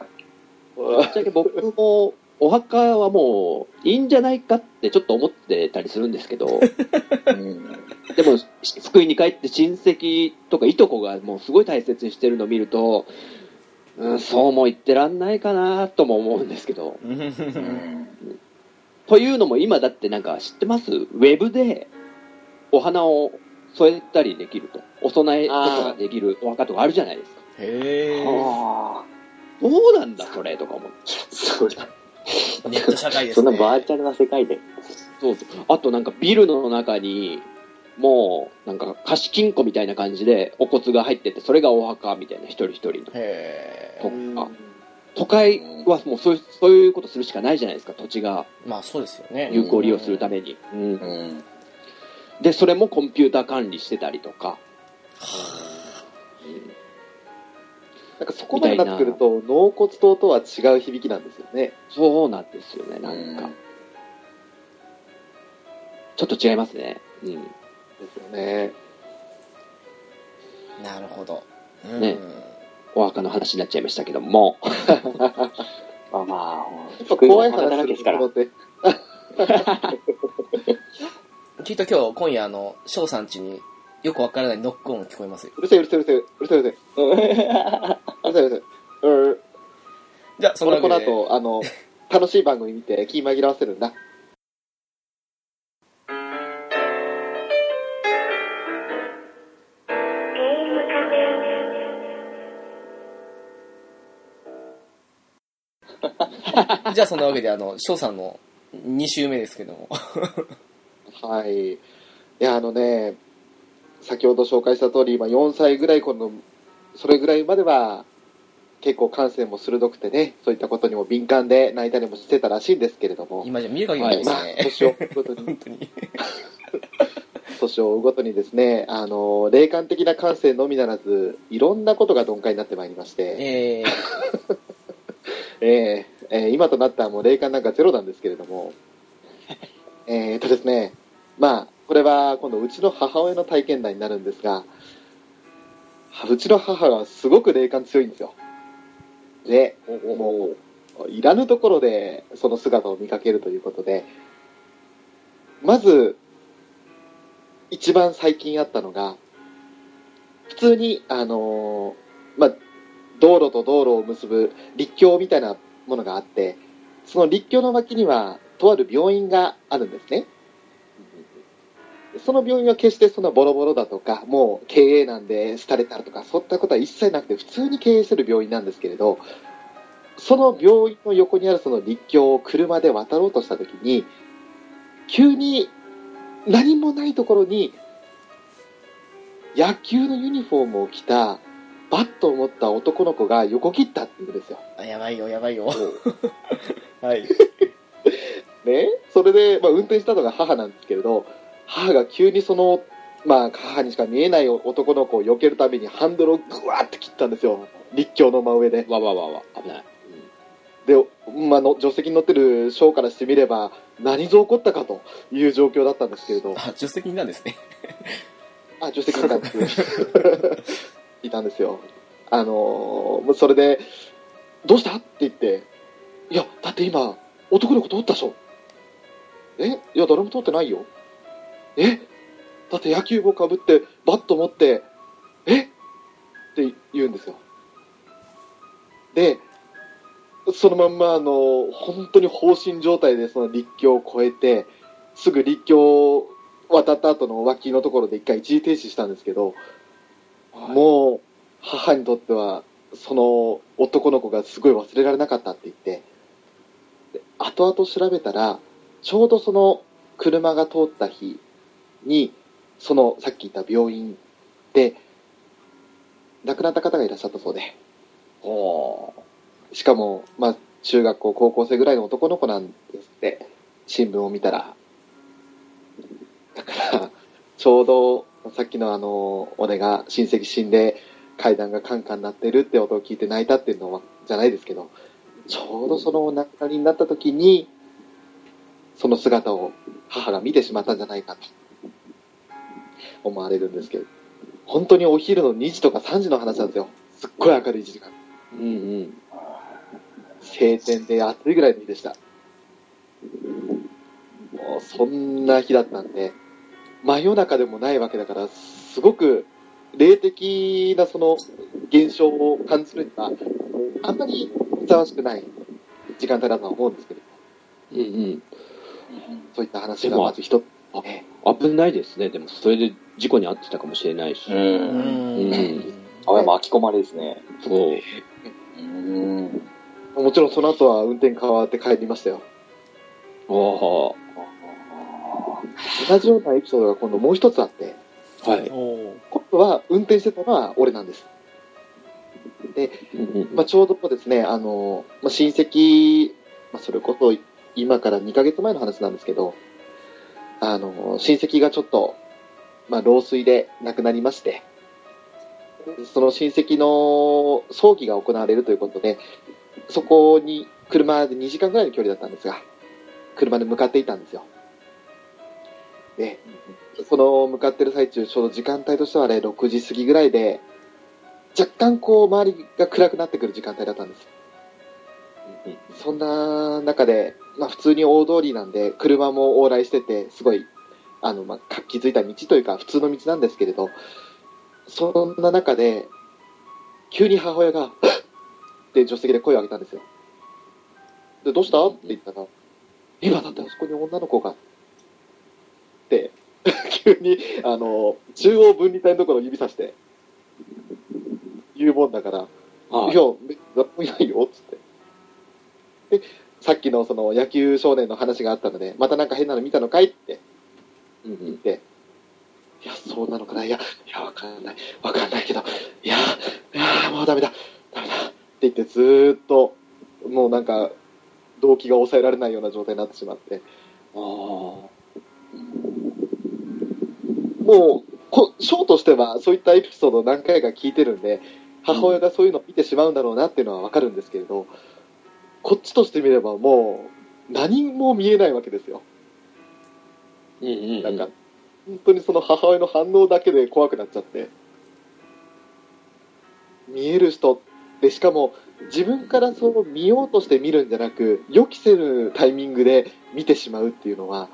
ぶっちゃけ僕も、お墓はもう、いいんじゃないかってちょっと思ってたりするんですけど、(laughs) うんでも、福井に帰って親戚とかいとこがもうすごい大切にしてるのを見ると、うん、そうも言ってらんないかなとも思うんですけど。うんというのも今だってなんか知ってます？ウェブでお花を添えたりできると。お供えとかができるお墓とかあるじゃないですか。へえあどうなんだそれとか思って。あ、そうだ。ネット社会ですそんなねバーチャルな世界で。そうそう。あとなんかビルの中に、もう、なんか貸金庫みたいな感じでお骨が入ってて、それがお墓みたいな一人一人の。へとえか。都会はもうそういうそういうことするしかないじゃないですか、土地がまあそうですよね。有効利用するために。うんうん。で、それもコンピューター管理してたりとか。なんかそこまでなってくると、納骨塔とは違う響きなんですよね。そうなんですよね、なんか。うんちょっと違いますね。うん。ですよね。なるほど。うんねお墓の話になっちゃいましたけども。(laughs) まあまあ、やっぱ怖い話けですからするもの。って、きっと今日、今夜、あの、翔さん家によくわからないノック音聞こえますよ。うるせえうるせえうるせえうるせえうるせえうるせえうるせえうんじゃあ、その俺この後、あの、(laughs) 楽しい番組見て気紛らわせるんだ。じゃあそのわけで、あの、翔さんの2週目ですけども。はい。いや、あのね、先ほど紹介した通り、今4歳ぐらい頃の、それぐらいまでは、結構感性も鋭くてね、そういったことにも敏感で泣いたりもしてたらしいんですけれども、今じゃ見る限りないですまあ、ね。年を追うごとに、本当に。年を追うごとにですね、あの、霊感的な感性のみならず、いろんなことが鈍化になってまいりまして、え (laughs) えーえー今となったらもう霊感なんかゼロなんですけれども、えーとですね、まあ、これは今度うちの母親の体験談になるんですが、うちの母はすごく霊感強いんですよ。で、もう、いらぬところでその姿を見かけるということで、まず、一番最近あったのが、普通に、あのーまあ、道路と道路を結ぶ立橋みたいなものがあって、その立橋の脇には、とある病院があるんですね。その病院は決してそんなボロボロだとか、もう経営なんで廃れたとか、そういったことは一切なくて、普通に経営してる病院なんですけれど、その病院の横にあるその立橋を車で渡ろうとしたときに、急に何もないところに、野球のユニフォームを着た、バットを持った男の子が横切ったって言うんですよ。ー、あやばいよ、やばいよ。(laughs) はい。(laughs) ね、それで、まあ、運転したのが母なんですけれど、母が急にその、まあ、母にしか見えない男の子を避けるためにハンドルをグワーって切ったんですよ。立教の真上で。わわわわ、危ない。で、まあの、助手席に乗ってるショーからしてみれば、何ぞ起こったかという状況だったんですけれど、あ、助手席になんですね。あ、助手席にいたんです。(laughs) いたんですよ。あのーそれで、どうした？って言って、いや、だって今、男の子通ったでしょ。え？いや、誰も通ってないよ。え？だって野球帽かぶって、バット持って、え？って言うんですよ。で、そのまんま、あの、本当に放心状態でその立教を越えて、すぐ立教を渡った後の脇のところで一回一時停止したんですけど、もう、母にとっては、その男の子がすごい忘れられなかったって言って、で後々調べたら、ちょうどその車が通った日に、そのさっき言った病院で、亡くなった方がいらっしゃったそうで、おしかも、まあ、中学校、高校生ぐらいの男の子なんですって、新聞を見たら。だから、ちょうど、さっきのあの、俺が親戚死んで、階段がカンカン鳴ってるって音を聞いて泣いたっていうのは、じゃないですけど、ちょうどそのお亡くなりになった時に、その姿を母が見てしまったんじゃないかと、思われるんですけど、本当にお昼の2時とか3時の話なんですよ。すっごい明るい時間。うんうん。晴天で暑いぐらいの日でした。もうそんな日だったんで、真夜中でもないわけだから、すごく霊的なその現象を感じるには、あんまりふさわしくない時間帯だとは思うんですけど、うんうん。そういった話がまず一つ。え危ないですね。でも、それで事故に遭ってたかもしれないし。う。うんん。あ、や巻き込まれですね。そう。うん。もちろんその後は運転変わって帰りましたよ。お同じようなエピソードが今度もう一つあって、ーはい。今度は運転してたのは俺なんです。で、うんまあ、ちょうどですね、あの、まあ、親戚、まあ、それこそ今から2ヶ月前の話なんですけど、あの、親戚がちょっと、まあ、老衰で亡くなりまして、その親戚の葬儀が行われるということで、そこに車で2時間ぐらいの距離だったんですが、車で向かっていたんですよ。で、その向かってる最中、ちょうど時間帯としてはあれ、6時過ぎぐらいで、若干こう、周りが暗くなってくる時間帯だったんです。そんな中で、まあ普通に大通りなんで、車も往来してて、すごい、あの、まあ活気づいた道というか、普通の道なんですけれど、そんな中で、急に母親が、(laughs) って助手席で声を上げたんですよ。で、どうした？って言ったら、今だってあそこに女の子が、って、(laughs) 急に、あの、中央分離帯のところを指さして、言うもんだから、はいいや、誰もいないよ、つって。で、さっきのその野球少年の話があったので、またなんか変なの見たのかいってうんうん。言って、いや、そうなのかな、いや、いや、わかんない、わかんないけど、いや、いや、もうダメだ、ダメだ、って言ってずーっと、もうなんか、動機が抑えられないような状態になってしまって、ああ。もう、こショーとしてはそういったエピソードを何回か聞いてるんで、母親がそういうのを見てしまうんだろうなっていうのはわかるんですけれど、こっちとしてみればもう何も見えないわけですよ。うんうんうん。なんか、本当にその母親の反応だけで怖くなっちゃって。見える人って、しかも自分からそう見ようとして見るんじゃなく、予期せぬタイミングで見てしまうっていうのは、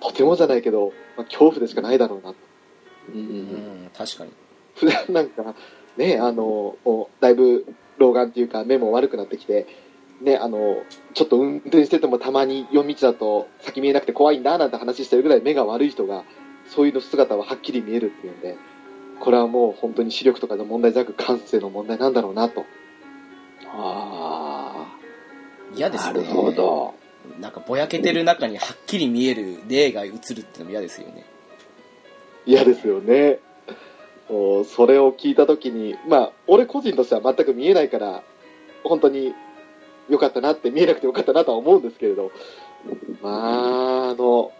とてもじゃないけど、まあ、恐怖でしかないだろうなうんううんん、確かに。普 (laughs) 段なんか、ね、あの、だいぶ老眼っていうか目も悪くなってきて、ね、あの、ちょっと運転しててもたまに夜道だと先見えなくて怖いんだなんて話してるぐらい目が悪い人が、そういうの姿ははっきり見えるっていうんで、これはもう本当に視力とかの問題じゃなく感性の問題なんだろうなと。ああ。嫌ですよね。なるほど。なんかぼやけてる中にはっきり見える霊が映るってのも嫌ですよね。嫌ですよね。それを聞いたときに、まあ、俺個人としては全く見えないから、本当に良かったなって、見えなくて良かったなとは思うんですけれど、まあ、あの、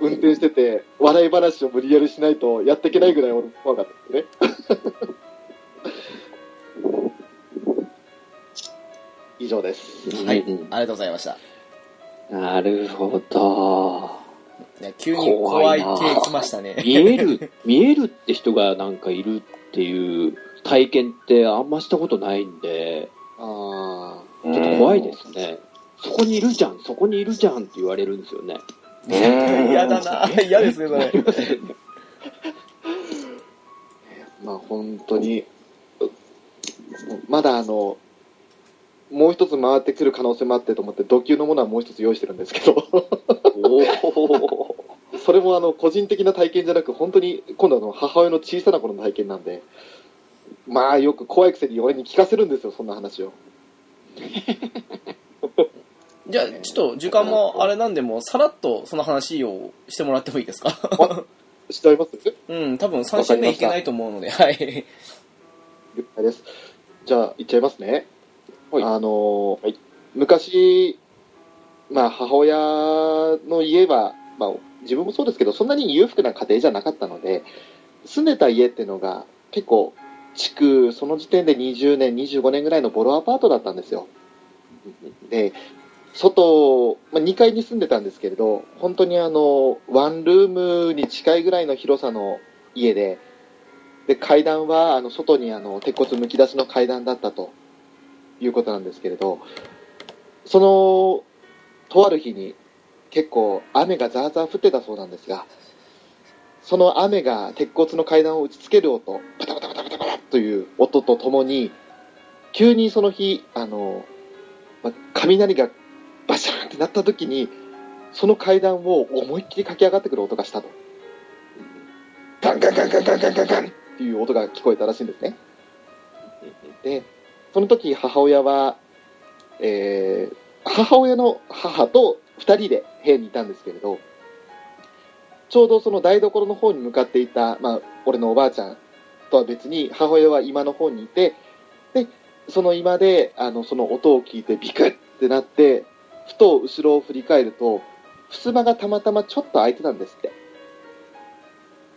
運転してて、笑い話を無理やりしないとやっていけないぐらい俺怖かったですね。(laughs) 以上です。はい、ありがとうございました。なるほど。いや急に怖い系来ましたね。見える、(laughs) 見えるって人がなんかいるっていう体験ってあんましたことないんで、あちょっと怖いですね。そこにいるじゃん、そこにいるじゃんって言われるんですよね。嫌だな。(laughs) 嫌ですね、それ。(laughs) まあ本当に、まだあの、もう一つ回ってくる可能性もあってと思って、土級のものはもう一つ用意してるんですけど、おお。(laughs) それもあの、個人的な体験じゃなく、本当に、今度あの、母親の小さな頃の体験なんで、まあよく怖いくせに俺に聞かせるんですよ、そんな話を。(laughs) じゃあ、ちょっと時間もあれなんで、もうさらっとその話をしてもらってもいいですか？知っております？うん、多分3週目いけないと思うので、はい。了解です。じゃあ、言っちゃいますね。はいあのーはい昔、まあ、母親の家は、まあ、自分もそうですけど、そんなに裕福な家庭じゃなかったので、住んでた家っていうのが、結構、築、その時点で20年、25年ぐらいのボロアパートだったんですよ。で、外、まあ、2階に住んでたんですけれど、本当にあの、ワンルームに近いぐらいの広さの家で、で、階段は、あの、外にあの、鉄骨むき出しの階段だったということなんですけれど、その、とある日に、結構雨がザーザー降ってたそうなんですが、その雨が鉄骨の階段を打ちつける音、パタパタパタパタパタという音とともに、急にその日、あの、ま雷がバシャンってなった時に、その階段を思いっきり駆け上がってくる音がしたと。ガンガンガンガンガンガンガンガンっていう音が聞こえたらしいんですね。で、その時母親は、えー母親の母と二人で部屋にいたんですけれど、ちょうどその台所の方に向かっていた、まあ、俺のおばあちゃんとは別に、母親は今の方にいて、でその居間で、あの、その音を聞いてビクッってなって、ふと後ろを振り返ると、襖がたまたまちょっと開いてたんですって。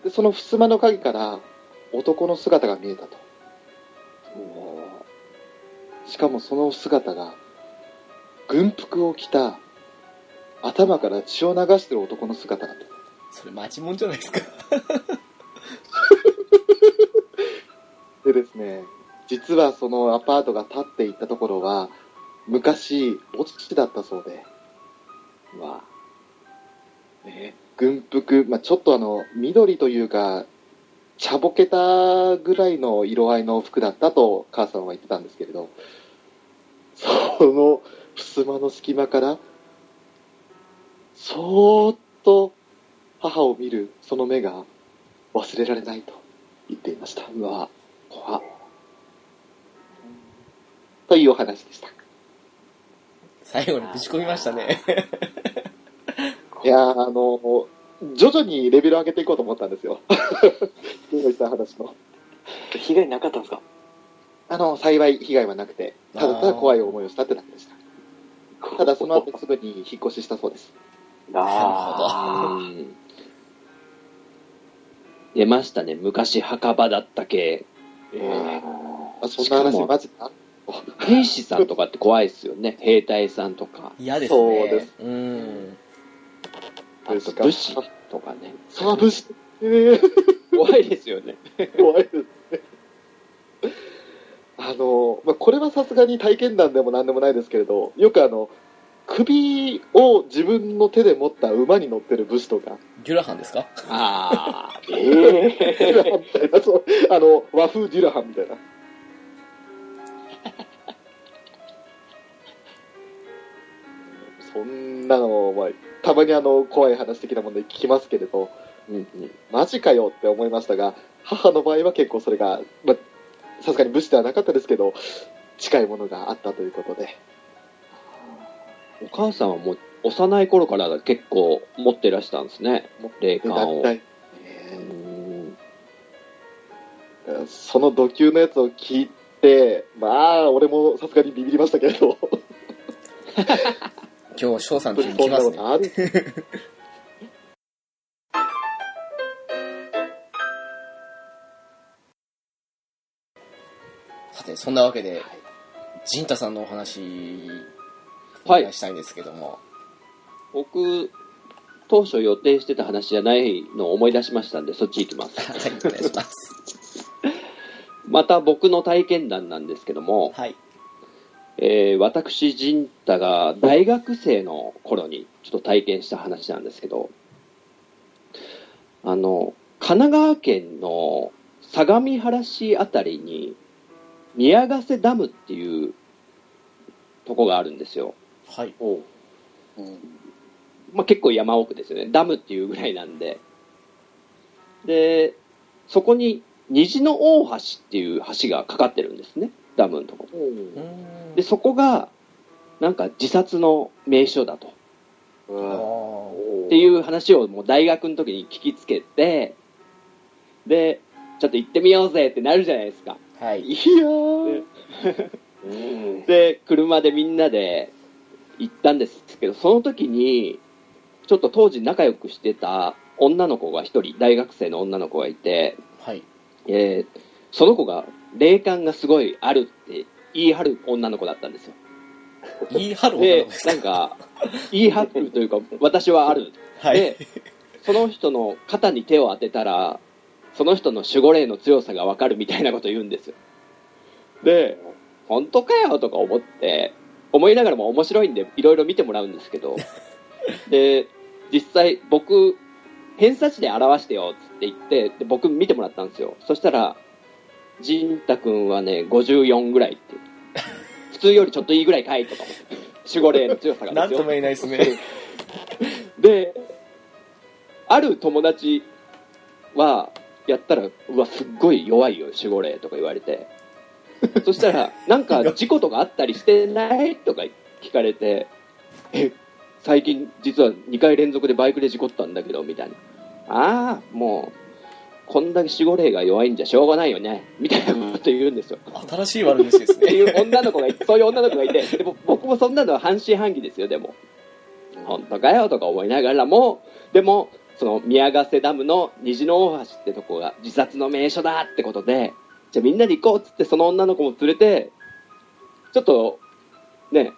で、その襖の影から男の姿が見えたと。しかもその姿が、軍服を着た、頭から血を流してる男の姿だと。それマジもんじゃないですか。でですね、実はそのアパートが建っていたところは、昔、墓地だったそうで、わね、軍服、まあ、ちょっとあの、緑というか、茶ぼけたぐらいの色合いの服だったと母さんは言ってたんですけれど、その襖の隙間から、そーっと母を見るその目が忘れられないと言っていました。うわ怖っというお話でした。最後にぶち込みましたね。いやー、あの、徐々にレベル上げていこうと思ったんですよ。今言った話の。被害なかったんですか？あの、幸い被害はなくて、ただただ怖い思いをしたってだけでした。ただその後すぐに引っ越ししたそうです。あうん出ましたね。昔墓場だった系。えーーあそんな話しかもマジか兵士さんとかって怖いですよね。兵隊さんとか。嫌ですね。そうですうん。あと武士とかね。サーブして、え (laughs) ー怖いですよね。(laughs) 怖いですね。あの、まあ、これはさすがに体験談でもなんでもないですけれど、よくあの、首を自分の手で持った馬に乗ってる武士とか、デュラハンですか？ああ。えデュラハンみたいな、(laughs) そう、あの、和風デュラハンみたいな。そんなの、まあ、たまにあの、怖い話的なもので聞きますけれど、うんうん。マジかよって思いましたが、母の場合は結構それが、まあ、さすがに武士ではなかったですけど、近いものがあったということで。お母さんはもう幼い頃から結構持ってらしたんですね。霊で感を。その土級のやつを聞いて、まあ、俺もさすがにビビりましたけれど、(laughs) 今日、翔さん家に本当にそんな来ますね。(laughs) さて、そんなわけで、ジンタさんのお話、おはい願いしたいんですけども。僕、当初予定してた話じゃないのを思い出しましたんで、そっち行きます。(laughs) はい、お願いします。(laughs) また僕の体験談なんですけども、はい。えー私、ジンタが大学生の頃にちょっと体験した話なんですけど、あの、神奈川県の相模原市あたりに、宮ヶ瀬ダムっていうとこがあるんですよ。はい。うんまあ、結構山奥ですよね。ダムっていうぐらいなんで。で、そこに虹の大橋っていう橋がかかってるんですね。ダムのとこ。うーんで、そこが、なんか自殺の名所だと。っていう話をもう大学の時に聞きつけて、で、ちょっと行ってみようぜってなるじゃないですか。はい。いやー、うん (laughs) で、車でみんなで行ったんですけど、その時に、ちょっと当時仲良くしてた女の子が一人、大学生の女の子がいて、はい。えーその子が霊感がすごいあるって言い張る女の子だったんですよ。言い張る女ので子です、か？なんか、言い張るというか、私はある。はい。で、その人の肩に手を当てたら、その人の守護霊の強さがわかるみたいなこと言うんですよ。で、本当かよとか思って、思いながらも面白いんで、いろいろ見てもらうんですけど、で、実際僕、偏差値で表してよって言って、で僕見てもらったんですよ。そしたら、ジンタ君はね、54ぐらいって。(laughs) 普通よりちょっといいぐらいかいとか思って。守護霊の強さがなんとも言えないですね。(laughs) で、ある友達は、やったら、うわ、すっごい弱いよ、守護霊とか言われて。そしたら、なんか事故とかあったりしてない？とか聞かれて、え、最近実は2回連続でバイクで事故ったんだけど、みたいな。ああ、もこんだけ守護霊が弱いんじゃしょうがないよね、みたいなこと言うんですよ。新しい悪口ですっていね。う女の子がいて、そういう女の子がいて、でも僕もそんなのは半信半疑ですよ、でも。本当かよとか思いながらも、でも、その宮ヶ瀬ダムの虹の大橋ってとこが自殺の名所だってことで、じゃあみんなで行こうっつってその女の子も連れて、ちょっと、ね、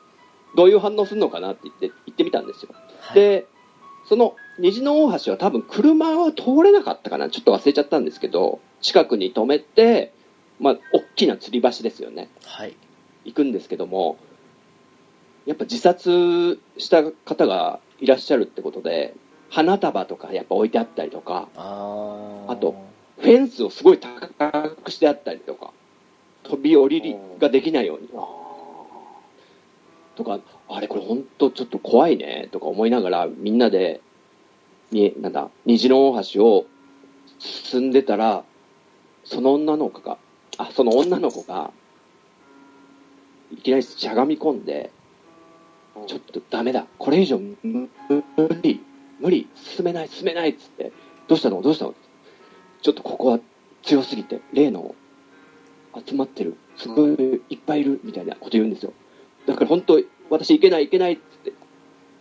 どういう反応するのかなって言って、行ってみたんですよ。はい、で、その虹の大橋は多分車は通れなかったかな、ちょっと忘れちゃったんですけど、近くに止めて、まあ、大きな吊り橋ですよね。はい。行くんですけども、やっぱ自殺した方がいらっしゃるってことで、花束とかやっぱ置いてあったりとか、あと、フェンスをすごい高くしてあったりとか、飛び降りができないように。とか、あれこれ本当ちょっと怖いね、とか思いながらみんなで、に、なんだ、虹の大橋を進んでたら、その女の子が、あ、その女の子が、いきなりしゃがみ込んで、ちょっとダメだ、これ以上無理、無理、進めない、進めないっつって、どうしたの、どうしたの？ちょっとここは強すぎて、例の集まってる、すごいいっぱいいるみたいなこと言うんですよ。だから本当、私いけない、いけないって、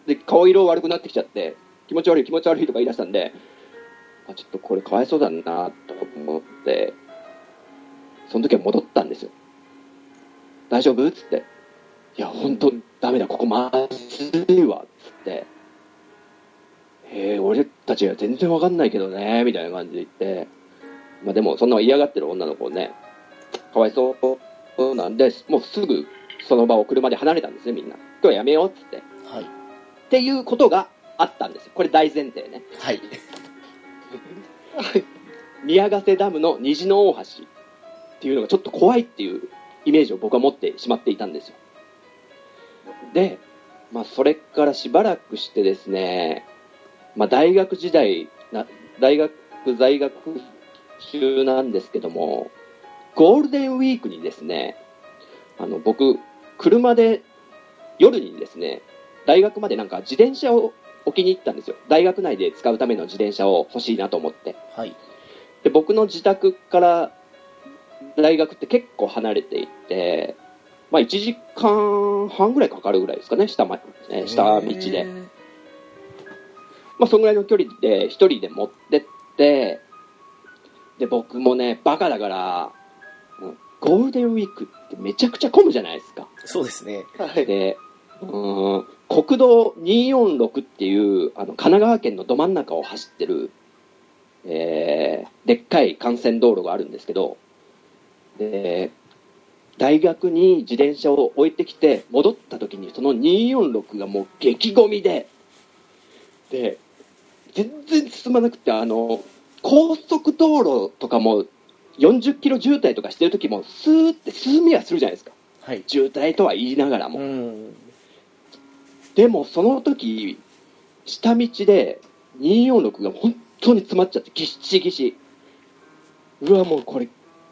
で、顔色悪くなってきちゃって、気持ち悪い、気持ち悪いとか言い出したんで、あ、ちょっとこれかわいそうだなと思って、その時は戻ったんですよ。大丈夫っつって。いや、本当ダメだ、ここまずいわっ、つって。へえ、俺たちは全然わかんないけどね、みたいな感じで言って。まあでも、そんな嫌がってる女の子をね、かわいそうなんで、もうすぐその場を車で離れたんですね、みんな。今日はやめよう、つって。っはい。ていうことがあったんですよ。これ大前提ね。はい。(laughs) 宮ヶ瀬ダムの虹の大橋っていうのがちょっと怖いっていうイメージを僕は持ってしまっていたんですよ。で、まあ、それからしばらくしてですね、まあ、大学時代な、大学在学中なんですけども、ゴールデンウィークにですね、あの、僕、車で夜にですね、大学までなんか自転車を置きに行ったんですよ。大学内で使うための自転車を欲しいなと思って。はい。で、僕の自宅から大学って結構離れていて、まあ1時間半ぐらいかかるぐらいですかね、下,、まえー下道で。まあそのぐらいの距離で一人で持ってって、で、僕もね、バカだから、うんゴールデンウィークってめちゃくちゃ混むじゃないですか。そうですね。はい。で、うーん国道246っていうあの神奈川県のど真ん中を走ってる、えーでっかい幹線道路があるんですけど、で、大学に自転車を置いてきて戻った時にその246がもう激ゴミで、で、全然進まなくて、あの、高速道路とかも40キロ渋滞とかしてる時もスーって進みはするじゃないですか。はい。渋滞とは言いながらうも。ん。でもその時、下道で246が本当に詰まっちゃってぎっしぎし。うわ、もうこれ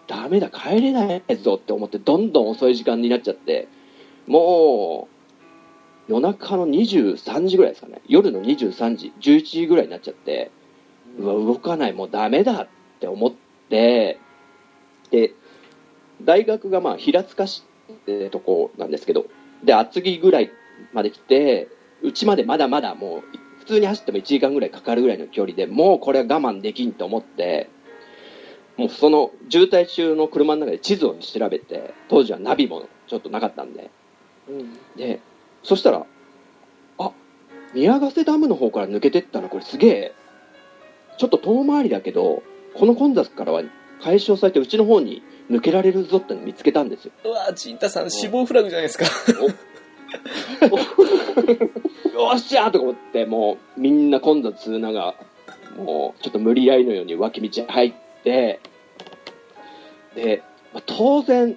ダメだ、帰れないぞって思ってどんどん遅い時間になっちゃって、もう夜中の23時ぐらいですかね。夜の23時、11時ぐらいになっちゃって、うわ、動かない、もうダメだって思って、で、大学がまあ平塚市ってとこなんですけど、で、厚木ぐらいまで来て、うちまでまだまだもう、普通に走っても1時間ぐらいかかるぐらいの距離でもうこれは我慢できんと思って、もうその渋滞中の車の中で地図を調べて、当時はナビもちょっとなかったんで、で、そしたら、あ、宮ヶ瀬ダムの方から抜けてったらこれすげえ、ちょっと遠回りだけど、この混雑からは解消されてうちの方に抜けられるぞって見つけたんですよ。うわ陣太さん、死亡フラグじゃないですか。よっしゃーとか思って、もうみんな混雑する中、もうちょっと無理やりのように脇道入って、で、まあ当然、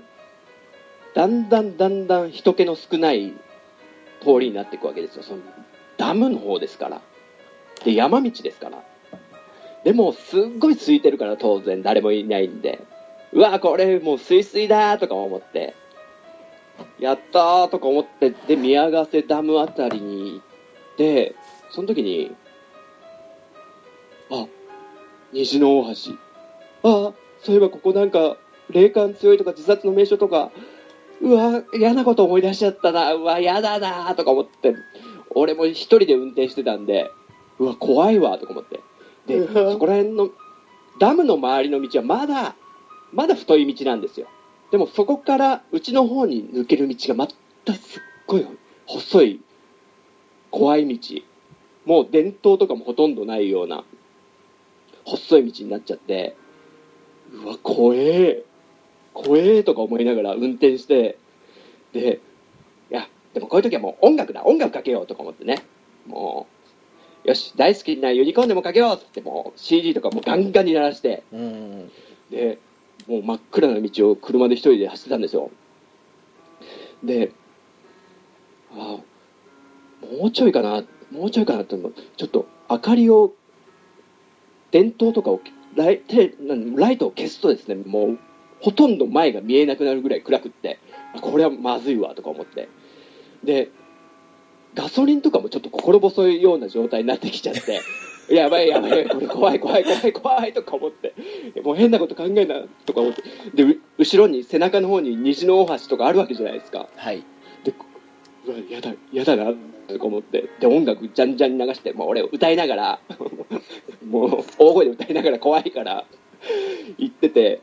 だんだんだんだん人気の少ない通りになっていくわけですよ。そのダムの方ですから。で、山道ですから。でも、すっごい空いてるから当然。誰もいないんで、うわ、これもうスイスイだーとか思って、やったーとか思って、で、宮ヶ瀬ダムあたりに行って、その時に、あ、虹の大橋、ああ、そういえばここなんか、霊感強いとか自殺の名所とか、うわ、嫌なこと思い出しちゃったな、うわ、嫌だな、とか思って、俺も一人で運転してたんで、うわ、怖いわ、とか思って。で、そこら辺の、ダムの周りの道はまだ、まだ太い道なんですよ。でもそこからうちの方に抜ける道がまたすっごい細い、怖い道。もう伝統とかもほとんどないような、細い道になっちゃって、うわ、怖え、怖えとか思いながら運転して、で、いや、でもこういう時はもう音楽だ、音楽かけようとか思ってね、もう、よし、大好きなユニコーンでもかけようってもう CD とかもうガンガンに鳴らして、うんで、もう真っ暗な道を車で一人で走ってたんですよ。で、ああ、もうちょいかな、もうちょいかなって思うちょっと明かりを、電灯とかを、ライテライトを消すとですね、もうほとんど前が見えなくなるぐらい暗くって、あこれはまずいわとか思って。で、ガソリンとかもちょっと心細いような状態になってきちゃって、やばいやばい、これ怖い怖い怖い怖いとか思って、もう変なこと考えなとか思って、で、う後ろに背中の方に虹の大橋とかあるわけじゃないですか。はい。で、うわ、やだ、やだな、とか思って、で、音楽じゃんじゃんに流して、もう俺歌いながら、(laughs) もう大声で歌いながら怖いから、行ってて、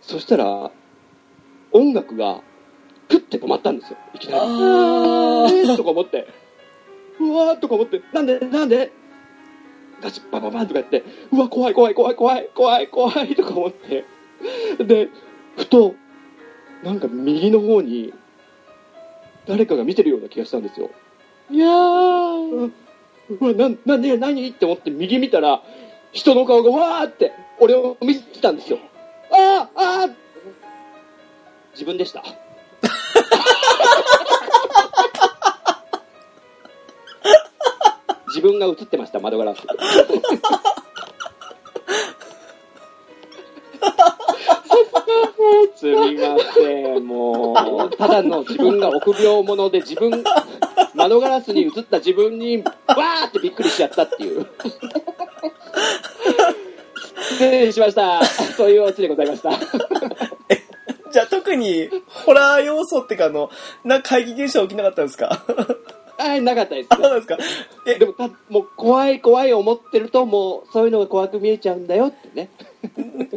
そしたら、音楽が、プッて止まったんですよ、いきなり。ーとか思って、うわーとか思って、なんで、なんで？ガチッバババンとかやって、うわ、怖い怖い怖い怖い怖い怖いとか思って、で、ふと、なんか右の方に、誰かが見てるような気がしたんですよ。いやー、うわ、な、な、ね、何？って思って右見たら、人の顔がわーって、俺を見てたんですよ。あーあー自分でした。分が映ってました、窓ガラス。(laughs) すみません、もう、ただの自分が臆病者で自分、窓ガラスに映った自分に、わーってびっくりしちゃったっていう。失礼しました。そういうオチでございました。じゃあ特にホラー要素ってかあのなんか怪奇現象起きなかったんですか？はい、なかったですあ。そうですかえでもた、もう怖い怖い思ってると、もうそういうのが怖く見えちゃうんだよってね。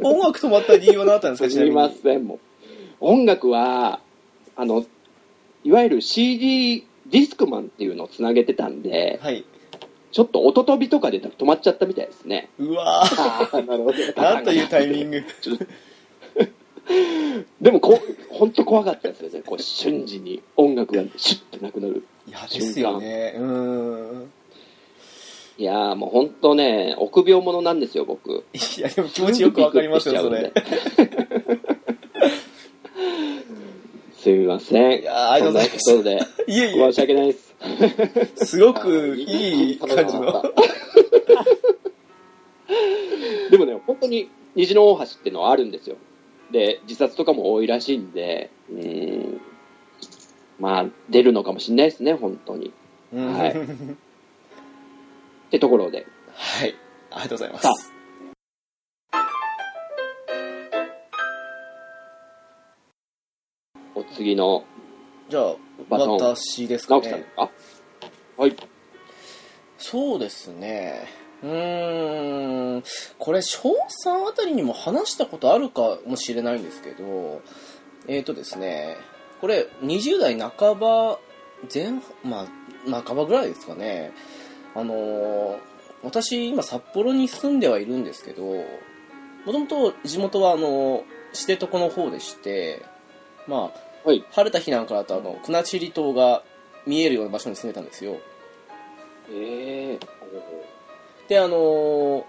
音楽止まった理由は何だったんですか (laughs) ちすみません、もう。音楽は、あの、いわゆる CD ディスクマンっていうのをつなげてたんで、はいちょっと音飛びとかで止まっちゃったみたいですね。うわーああ、なるほど。なんというタイミングでもこう、本当怖かったですよね。こう瞬時に音楽がシュッてなくなる。いやですよねうーんいやーもう本当ね、臆病者なんですよ、僕。いやでも気持ちよくわかりますよそれすみません。いやーありがとうございますとで、いえいえ申し訳ないです。すごくいい感じのでもね、本当に虹の大橋っていうのはあるんですよ。で、自殺とかも多いらしいんで、うーん、まあ、出るのかもしれないですね、本当に。うん。はい。ってところで。はい。ありがとうございます。さお次の。じゃあ私ですか直樹さん。でねすかはい。そうですね。うーん。これ小3あたりにも話したことあるかもしれないんですけどえっ、ー、とですねこれ20代半ば前まあ半ばぐらいですかねあのー私今札幌に住んではいるんですけどもともと地元はあの知床の方でしてまあはい。晴れた日なんかだとあの国後島が見えるような場所に住んでたんですよえであのー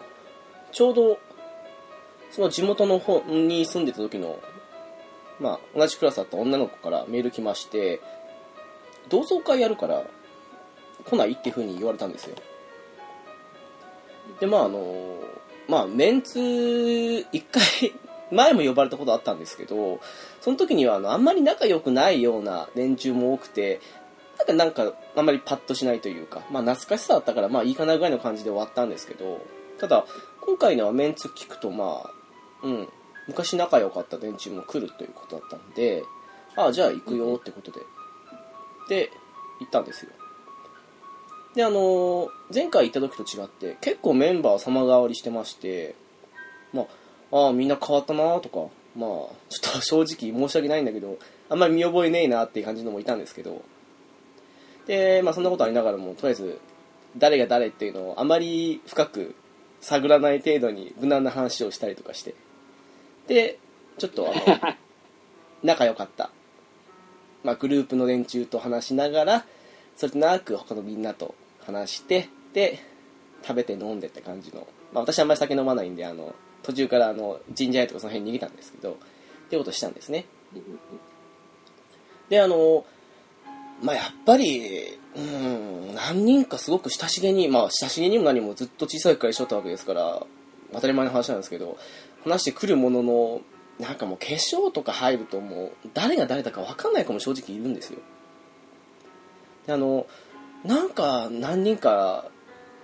ちょうどその地元の方に住んでた時のまあ同じクラスだった女の子からメール来まして同窓会やるから来ないっていう風に言われたんですよ。でまああのまあメンツ一回 (laughs) 前も呼ばれたことあったんですけどその時にはあのあんまり仲良くないような連中も多くてなんかなんかあんまりパッとしないというか、まあ懐かしさだったからまあいいかなぐらいの感じで終わったんですけど、ただ今回のはメンツ聞くとまあ、うん、昔仲良かった連中も来るということだったんで、ああ、じゃあ行くよってことで。で、行ったんですよ。で、あの前回行った時と違って、結構メンバー様変わりしてまして、まあ、ああ、みんな変わったなとか、まあ、ちょっと (laughs) 正直申し訳ないんだけど、あんまり見覚えねえなっていう感じのもいたんですけど、で、まあそんなことありながらも、とりあえず、誰が誰っていうのをあまり深く探らない程度に無難な話をしたりとかして、で、ちょっとあの、(laughs) 仲良かった、まあグループの連中と話しながら、それとなく他のみんなと話して、で、食べて飲んでって感じの、まあ私あんまり酒飲まないんで、あの、途中からあの、ジンジャーエとかその辺に逃げたんですけど、っていうことをしたんですね。で、あの、まあ、やっぱり、うん、何人かすごく親しげに、まあ、親しげにも何もずっと小さい時から一緒だったわけですから、当たり前の話なんですけど、話してくるものの、なんかもう化粧とか入るともう、誰が誰だか分かんない子も正直いるんですよ。で、あの、なんか何人か、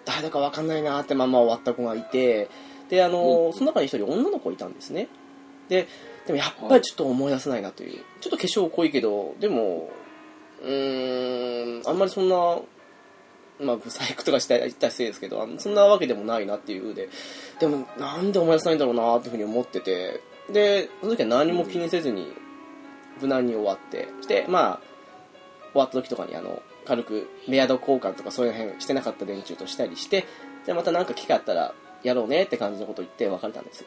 誰だか分かんないなってまま終わった子がいて、で、あの、その中に一人女の子いたんですね。で、でもやっぱりちょっと思い出せないなという。ちょっと化粧濃いけど、でも、うーん、あんまりそんな、まあ、ブサイクとかした言ったら失礼ですけど、そんなわけでもないなっていうで、でも、なんで思い出せないんだろうなっていうふうに思ってて、で、その時は何も気にせずに、無難に終わって、して、まあ、終わった時とかに、あの、軽くメアド交換とかそういう辺してなかった連中としたりして、じゃあまたなんか機会あったらやろうねって感じのことを言って別れたんですよ。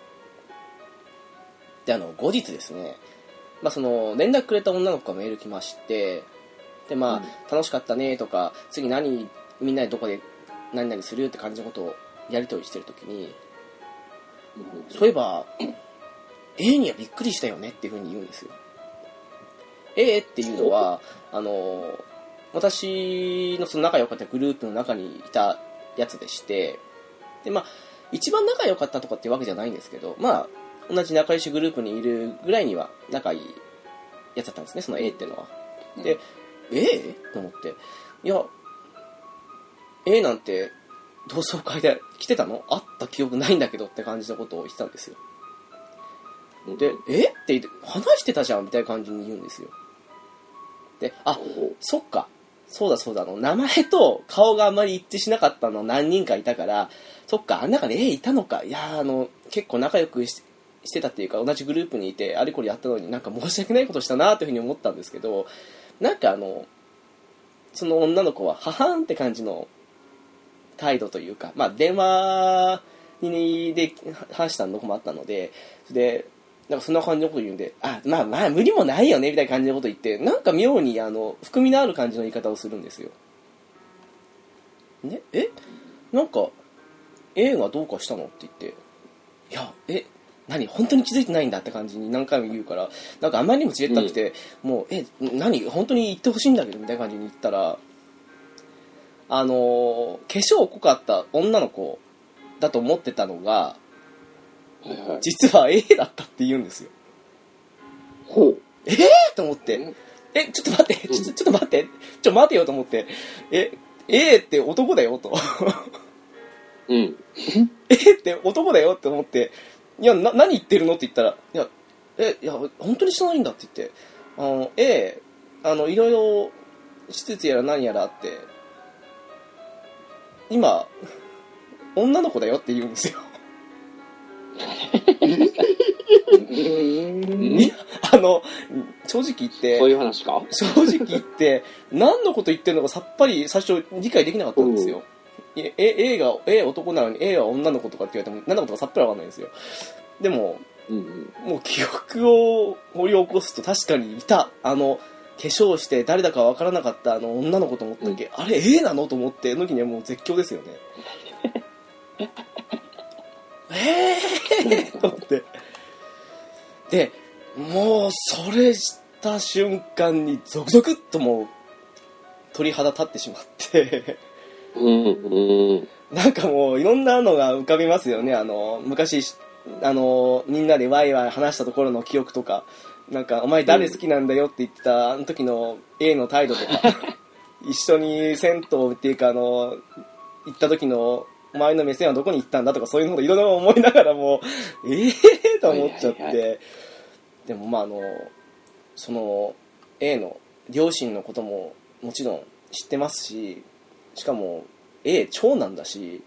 で、あの、後日ですね、まあ、その、連絡くれた女の子がメール来まして、で、まあ、楽しかったねとか、次何、みんなでどこで何々するって感じのことをやり取りしてるときに、そういえば、A にはびっくりしたよねっていうふうに言うんですよ。A っていうのは、あの、私のその仲良かったグループの中にいたやつでして、で、まあ、一番仲良かったとかっていうわけじゃないんですけど、まあ、同じ仲良しグループにいるぐらいには仲いいやつだったんですね、その A っていうのは。で、A? と思って、いや、A なんて同窓会で来てたの？あった記憶ないんだけどって感じのことを言ってたんですよ。で、え？って言って、話してたじゃん？みたいな感じに言うんですよ。で、あ、そっか。そうだそうだ、あの、名前と顔があんまり一致しなかったの何人かいたから、そっか、あん中に A いたのか。いやあの、結構仲良くししてたっていうか、同じグループにいて、あれこれやったのになんか申し訳ないことしたなというふうに思ったんですけど、なんかあの、その女の子は、ははんって感じの態度というか、まあ、電話にで話したのもあったので、で、なんかそんな感じのこと言うんで、あ、まあまあ無理もないよね、みたいな感じのこと言って、なんか妙にあの、含みのある感じの言い方をするんですよ。ね、え？なんか、A がどうかしたのって言って、いや、え、何本当に気づいてないんだって感じに何回も言うから、なんかあまりにもちれったくて、もう、え、何本当に言ってほしいんだけど、みたいな感じに言ったら、あのー化粧濃かった女の子だと思ってたのが、はいはい。実は A だったって言うんですよ。ほう。えー、と思って、え、ちょっと待って、ちょちょっと待って、ちょ、待てよと思って、え、A って男だよと。うん。A って男だよって思って、いや、な、何言ってるのって言ったら、いや、え、いや、本当に知らないんだって言って、あの、A、あの、いろいろ、施設やら何やらあって、今、女の子だよって言うんですよ。いや、あの、正直言って、そういう話か？正直言って、何のこと言ってるのかさっぱり最初理解できなかったんですよ。いやえ A が、A 男なのに A は女の子とかって言われても何のことかさっぱりわかんないんですよ。でも、うんうん。もう記憶を掘り起こすと確かにいた。あの、化粧して誰だかわからなかったあの女の子と思ったっけ、あれ A なの？と思って、の時にはもう絶叫ですよね。(laughs) えーと思って。で、もうそれした瞬間にゾクゾクっともう鳥肌立ってしまって、うんうん。なんかもういろんなのが浮かびますよね。あの、昔、あの、みんなでワイワイ話したところの記憶とか、なんか、お前誰好きなんだよって言ってた、あの時の A の態度とか、(laughs) 一緒に銭湯っていうか、あの、行った時の、お前の目線はどこに行ったんだとか、そういうのをいろいろ思いながらも、ええー？と思っちゃって、はいはい。でもまああのその A の両親のことももちろん知ってますししかも A 長男だし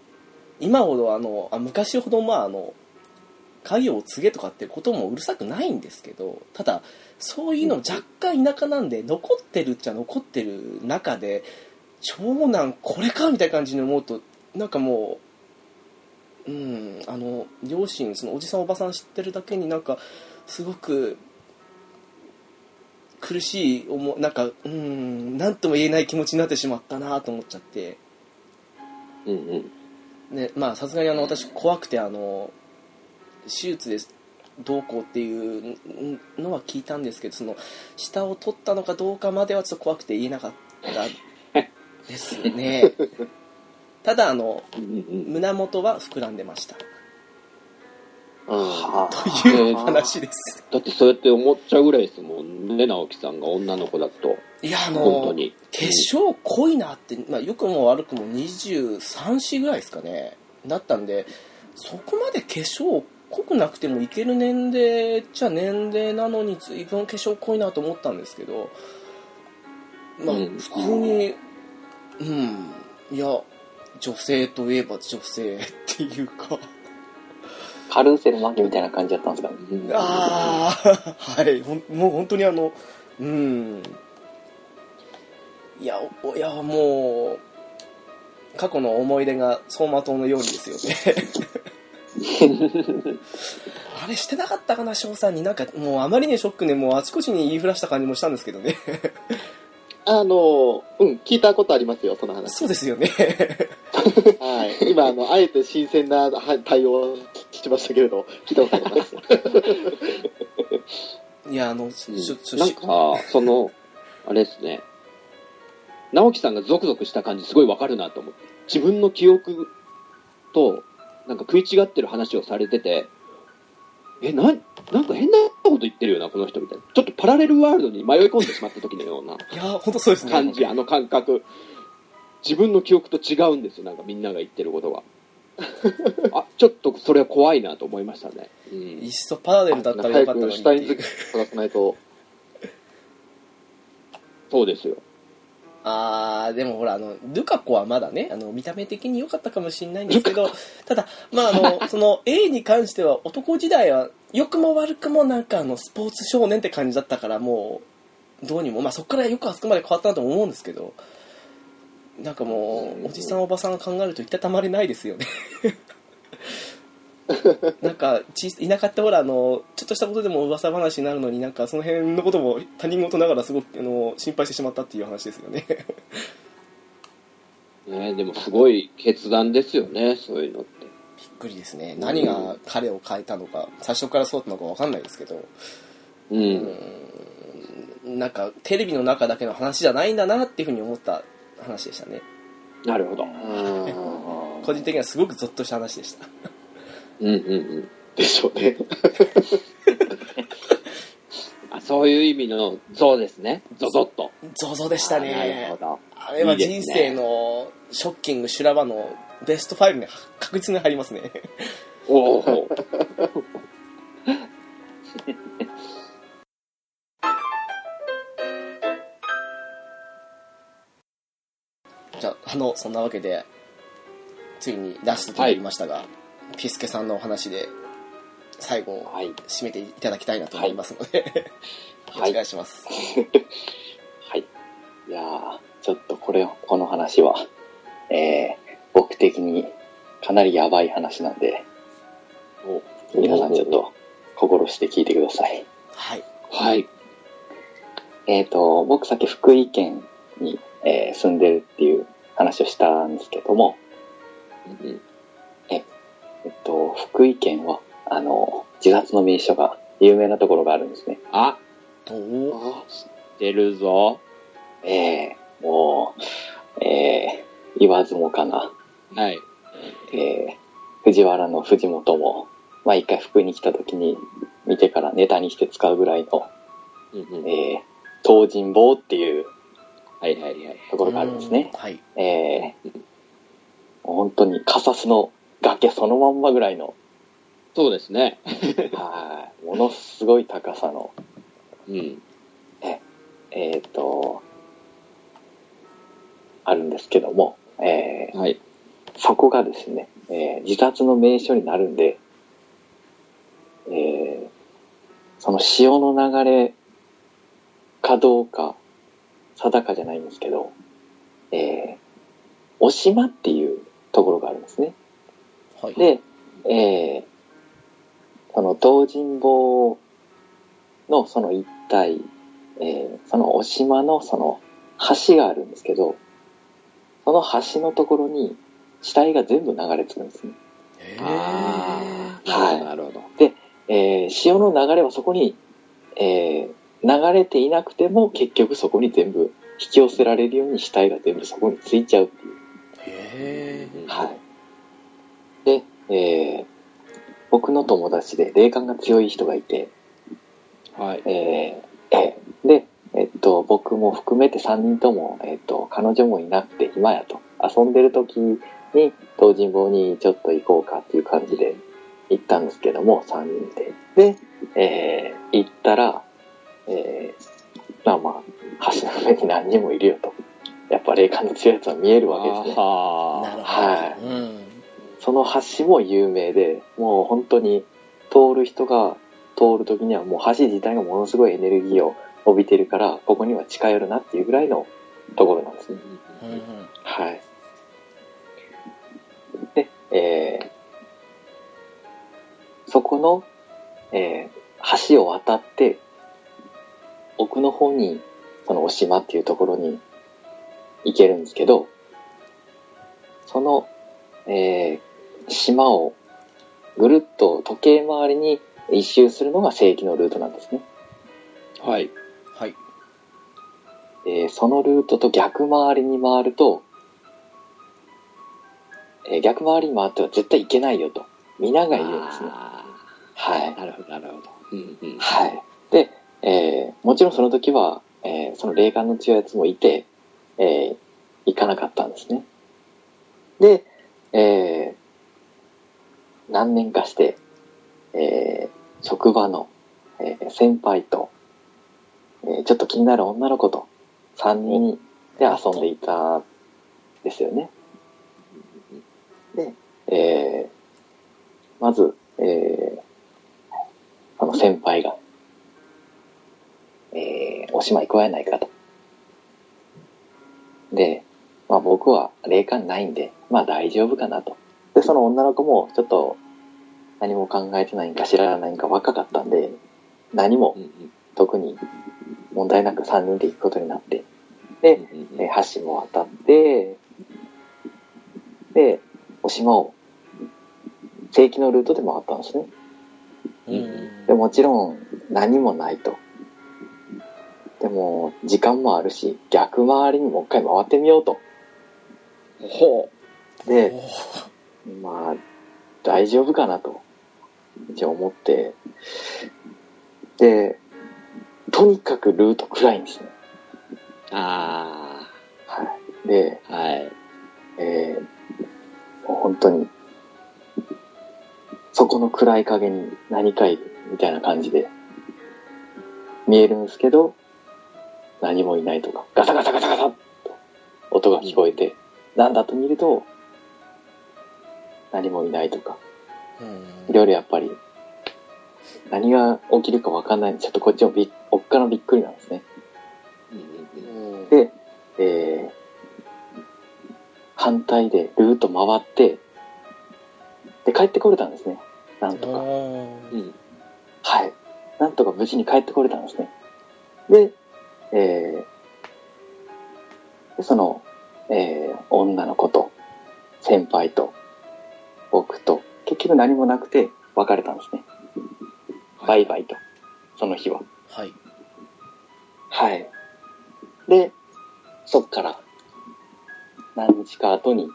今ほどあのあ昔ほどまああの家業を継げとかってこともうるさくないんですけどただそういうの若干田舎なんで残ってるっちゃ残ってる中で長男これかみたいな感じに思うとなんかもううんあの両親そのおじさんおばさん知ってるだけになんかすごく苦しい思いなんかうん何とも言えない気持ちになってしまったなと思っちゃって。うんうん。ねまあさすがにあの私怖くてあの手術でどうこうっていうのは聞いたんですけどその下を取ったのかどうかまではちょっと怖くて言えなかったですね。(laughs) ただあの胸元は膨らんでました。あという話です。だってそうやって思っちゃうぐらいですもんね、直樹さんが女の子だと。いやあの本当に。化粧濃いなって、まあ、よくも悪くも23歳ぐらいですかね。だったんでそこまで化粧濃くなくてもいける年齢じゃ年齢なのに随分化粧濃いなと思ったんですけどまあうん。普通にうんいや女性といえば女性っていうか。カルーセル負けみたいな感じだったんですか？ああはい。ほんもう本当にあのうん。いやおいやもう過去の思い出が走馬灯のようにですよね (laughs) あれしてなかったかな翔さんになんかもうあまりにショックでもうあちこちに言いふらした感じもしたんですけどね (laughs) あの、うん、聞いたことありますよ、その話。そうですよね (laughs) はい。今、あの、あえて新鮮なはい対応をしましたけれど、聞いたことあります。いやあのうんしょしょなんか、その、あれですね。直樹さんがゾクゾクした感じすごいわかるなと思って。自分の記憶と、なんか食い違ってる話をされてて、え、な、なんか変なこと言ってるよな、この人みたいな。ちょっとパラレルワールドに迷い込んでしまった時のようないや本当そうですね感じ、あの感覚。自分の記憶と違うんですよ、なんかみんなが言ってることが。(laughs) あ、ちょっとそれは怖いなと思いましたね。うんいっそパラレルだったらよかったのに早くシュタインズ探さないと。そうですよ。あーでもほらあのルカ子はまだねあの見た目的に良かったかもしれないんですけど (laughs) ただまああの (laughs) その A に関しては男時代は良くも悪くもなんかあのスポーツ少年って感じだったからもうどうにもまあそこからよくあそこまで変わったなと思うんですけどなんかもうおじさんおばさん考えるといたたまれないですよね (laughs) なんか田舎ってほらあのちょっとしたことでも噂話になるのになんかその辺のことも他人事ながらすごくあの心配してしまったっていう話ですよね (laughs) ね、でもすごい決断ですよね、そういうのって。びっくりですね何が彼を変えたのか最初からそうだったのか分かんないですけどうん。なんかテレビの中だけの話じゃないんだなっていうふうに思った話でしたねなるほど。(laughs) 個人的にはすごくゾッとした話でしたうんうんうん。でしょうね。(laughs) あそういう意味のゾですね。ゾゾッと。ゾゾでしたなるねほど。あれは人生のショッキング修羅場のベスト5に確実に入りますねおお。(laughs) じゃああのそんなわけでついにラストとなりましたが、ピスケさんのお話で最後をはい。締めていただきたいなと思いますので、はい (laughs) お願いしますはい。いやーちょっとこれ、この話は、えー、僕的にかなりやばい話なんで、お皆さんちょっ。と心して聞いてください。はいはい。えっ、と、僕さっき福井県に、えー住んでるっていう話をしたんですけども、うんえっと、福井県は、あの、自殺の名所が有名なところがあるんですね。あ、おおあ出るぞ。えー、もう、えー、言わずもかな。はい。えー、藤原の藤本も、まあ一回福井に来た時に見てからネタにして使うぐらいの、うんうん。えー、東尋坊っていうはいはいはい。ところがあるんですね。はいえー、もう本当にカサスの崖そのまんまぐらいのそうですね。はい。ものすごい高さの、うん。えっ、と、あるんですけども、えーはい。そこがですね、えー自殺の名所になるんで、えーその潮の流れかどうか定かじゃないんですけど、えー、お島っていうところがあるんですね。はい。で、えー、その東尋坊のその一帯、えーそのお島のその橋があるんですけど、その橋のところに死体が全部流れ着くんですね。へああ、はいなるほど。えー潮の流れはそこに、えー流れていなくても結局そこに全部引き寄せられるように死体が全部そこについちゃうっていう。え。へえ。はい。で、えー僕の友達で霊感が強い人がいて、はい。えーえーで、えっと、僕も含めて3人とも、えっと、彼女もいなくて暇やと。遊んでる時に、東尋坊にちょっと行こうかっていう感じで行ったんですけども、3人で。で、えー行ったら、えーまあまあ、橋の上に何人もいるよと。やっぱ霊感の強いやつは見えるわけですね。あなるほど。はうん。その橋も有名で、もう本当に通る人が通る時にはもう橋自体がものすごいエネルギーを帯びてるから、ここには近寄るなっていうぐらいのところなんですね。うんうん。はい。で、えー、そこの、えー橋を渡って、奥の方に、そのお島っていうところに行けるんですけど、その、えー島をぐるっと時計回りに一周するのが正規のルートなんですね。はい。はい。えーそのルートと逆回りに回ると、えー逆回りに回っては絶対行けないよと、皆が言うんですね。あはい。ーなるほど、なるほど。うんうん。はい。で、えーもちろんその時は、えーその霊感の強いやつもいて、えー行かなかったんですね。で、えー何年かして、えー職場の、えー先輩と、えーちょっと気になる女の子と3人で遊んでいたんですよね。で、えーまず、えーあの先輩が、えーおしまい行こうやないかと。で、まあ僕は霊感ないんで、まあ大丈夫かなと。で、その女の子もちょっと何も考えてないんか知らないんか若かったんで、何も特に問題なく3人で行くことになって、で、えー橋も渡って、で、お島を正規のルートで回ったんですね。うん。でもちろん何もないと。でも時間もあるし逆回りにもう一回回ってみようと。ほで、おまあ大丈夫かなと一応思って。で、とにかくルート暗いんですね。う。あはい。で、あ。はい。えー、もう本当に、そこの暗い影に何かいるみたいな感じで見えるんですけど、何もいないとか、ガサガサガサガサッと音が聞こえて、なんだと見ると、何もいないとか、うんいろいろやっぱり、何が起きるかわかんないちょっとこっちもびっ、おっかのびっくりなんですね。で、えー反対でルート回って、で、帰ってこれたんですね。なんとか。うんはい。なんとか無事に帰ってこれたんですね。で、えーでその、えー女の子と、先輩と、僕と、結局何もなくて別れたんですね。バイバイと、その日は。はい。はい。で、そっから、何日か後に、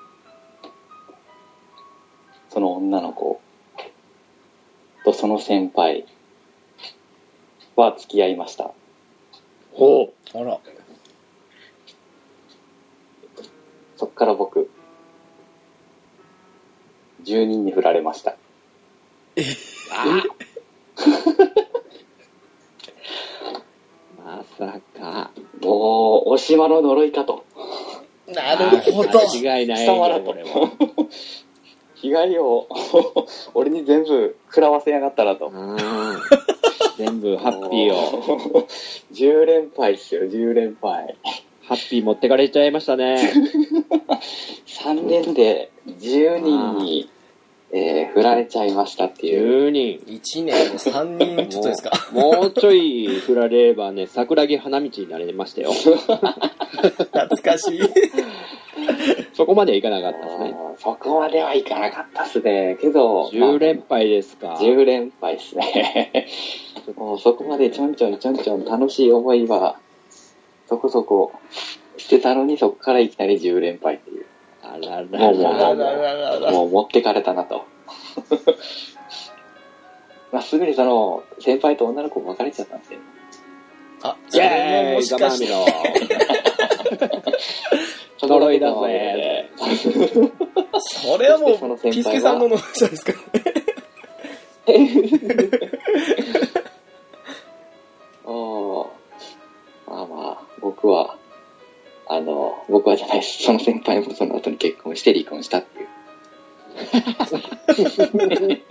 その女の子とその先輩は付き合いました。ほあら。そっから僕、10人に振られました。まさか。もう、おしまの呪いかと。なるほど。間違いないよ、これは。被害を、(laughs) 俺に全部食らわせやがったなと。うん全部ハッピーを。を。10連敗っすよ、10連敗。ハッピー持ってかれちゃいましたね。(laughs) 3年で10人に、えー振られちゃいましたっていう。10人。1年で3人ちょっとですか？もうもうちょい振られればね、桜木花道になれましたよ。懐かしい。そこまではいかなかったですね。そこまではいかなかったっすね。けど、10連敗ですか。10連敗っすね。もうそこまでちょんちょんちょんちょん楽しい思いは、そこそこしてたのにそこからいきなり10連敗っていう。あららもうもうら。あらららら。もう持ってかれたなと。まあ、すぐにその、先輩と女の子別れちゃったんですよ。あ、イェーイもしかして。ガマミロ呪いだぜ。それはもう、ピスケさんの呪いじゃないですか。おまあまあ、僕は、あの、僕はじゃないです。その先輩もその結婚して離婚したっていう。(laughs)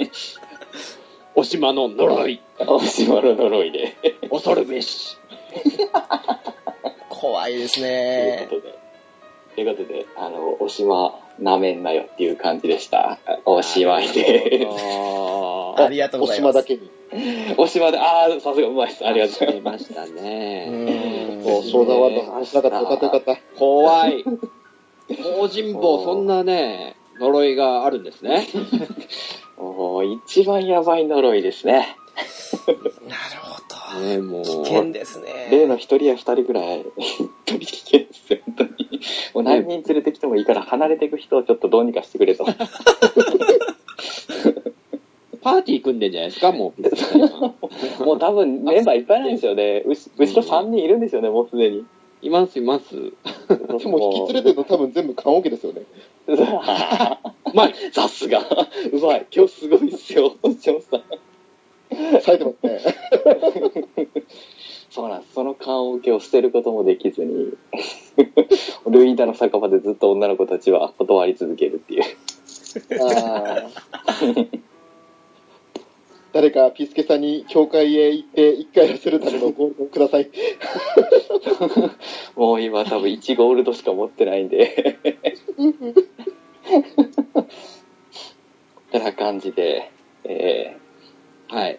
おしまの呪い。おしまの呪いで。恐るべし。(laughs) 怖いですというね。ことで。ということで、あの、おしま、なめんなよっていう感じでした。おしまいで。あありがとうございます。お島だけに。おしまで、ああ、さすがうまいです。ありがとうござい出ましたうね。ーんそう、正座ワー話しなかった。よかったよかった。怖い。東尋坊、そんなね、呪いがあるんですね。ます。もう、一番やばい呪いですね。なるほど。ね、もう。危険ですね。例の一人や二人ぐらい、(laughs) 本当に危険ですよ、本当に。もう何人連れてきてもいいから、離れていく人をちょっとどうにかしてくれと。パーティー組んでんじゃないですか、もう。(laughs) もう多分メンバーいっぱいなんですよね。うし後ろ3人いるんですよね、もうすでに。います、います。で (laughs) も引き連れてるの多分全部棺桶ですよね。(laughs) まあ、さすが。うまい。今日すごいっすよ、ジョンさん。冴えてますね。(laughs) そうなんです。その棺桶を捨てることもできずに、ルイーダの酒場でずっと女の子たちは断り続けるっていう。あー誰かピスケさんに教会へ行って一回やらせるためのゴールドをください。(laughs) もう今多分1ゴールドしか持ってないんで。(laughs) てな感じで、えはい。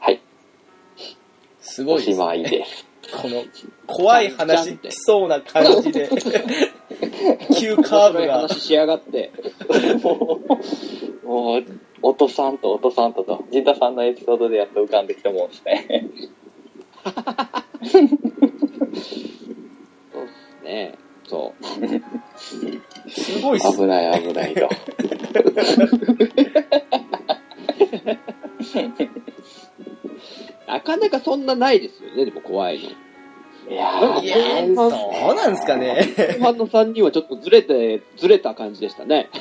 ー、はい、おしすごいですね。まいです。この、怖い話来そうな感じで、(laughs) 急カーブが。話しやがって。もう、もう、おとさんとおとさんとと、ジンタさんのエピソードでやっと浮かんできたもんですね。そうですね。そう。すごいっす危ない危ないと。(laughs) なかなかそんなないですよね、でも怖いの。いやー、いやー、どうなんですかね。後半の3人はちょっとずれて、ずれた感じでしたね。(laughs)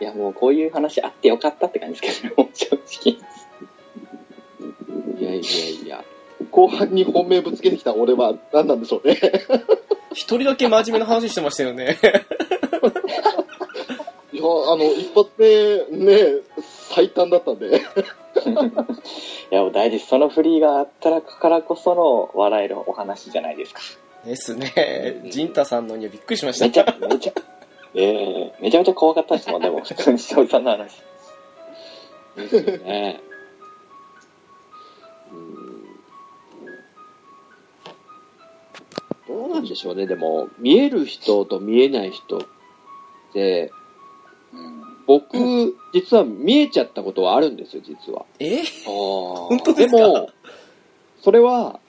いやもうこういう話あってよかったって感じですけどね、正直。いやいやいや。後半に本命ぶつけてきた俺は何なんでしょうね。一人だけ真面目な話してましたよね。(laughs) いや、あの、一発目、ね、最短だったんで。いやもう大事、そのフリーがあったらからこその笑えるお話じゃないですか。ですね。ジンタさんのにはびっくりしましめちゃた。、めちゃ、ええめちゃめちゃ怖かったですもん、でも、普通にしおりさんの話。ですよね。うんどうなんでしょうね、でも、見える人と見えない人って、僕、実は見えちゃったことはあるんですよ、実は。え？本本当でか？ですも、それは、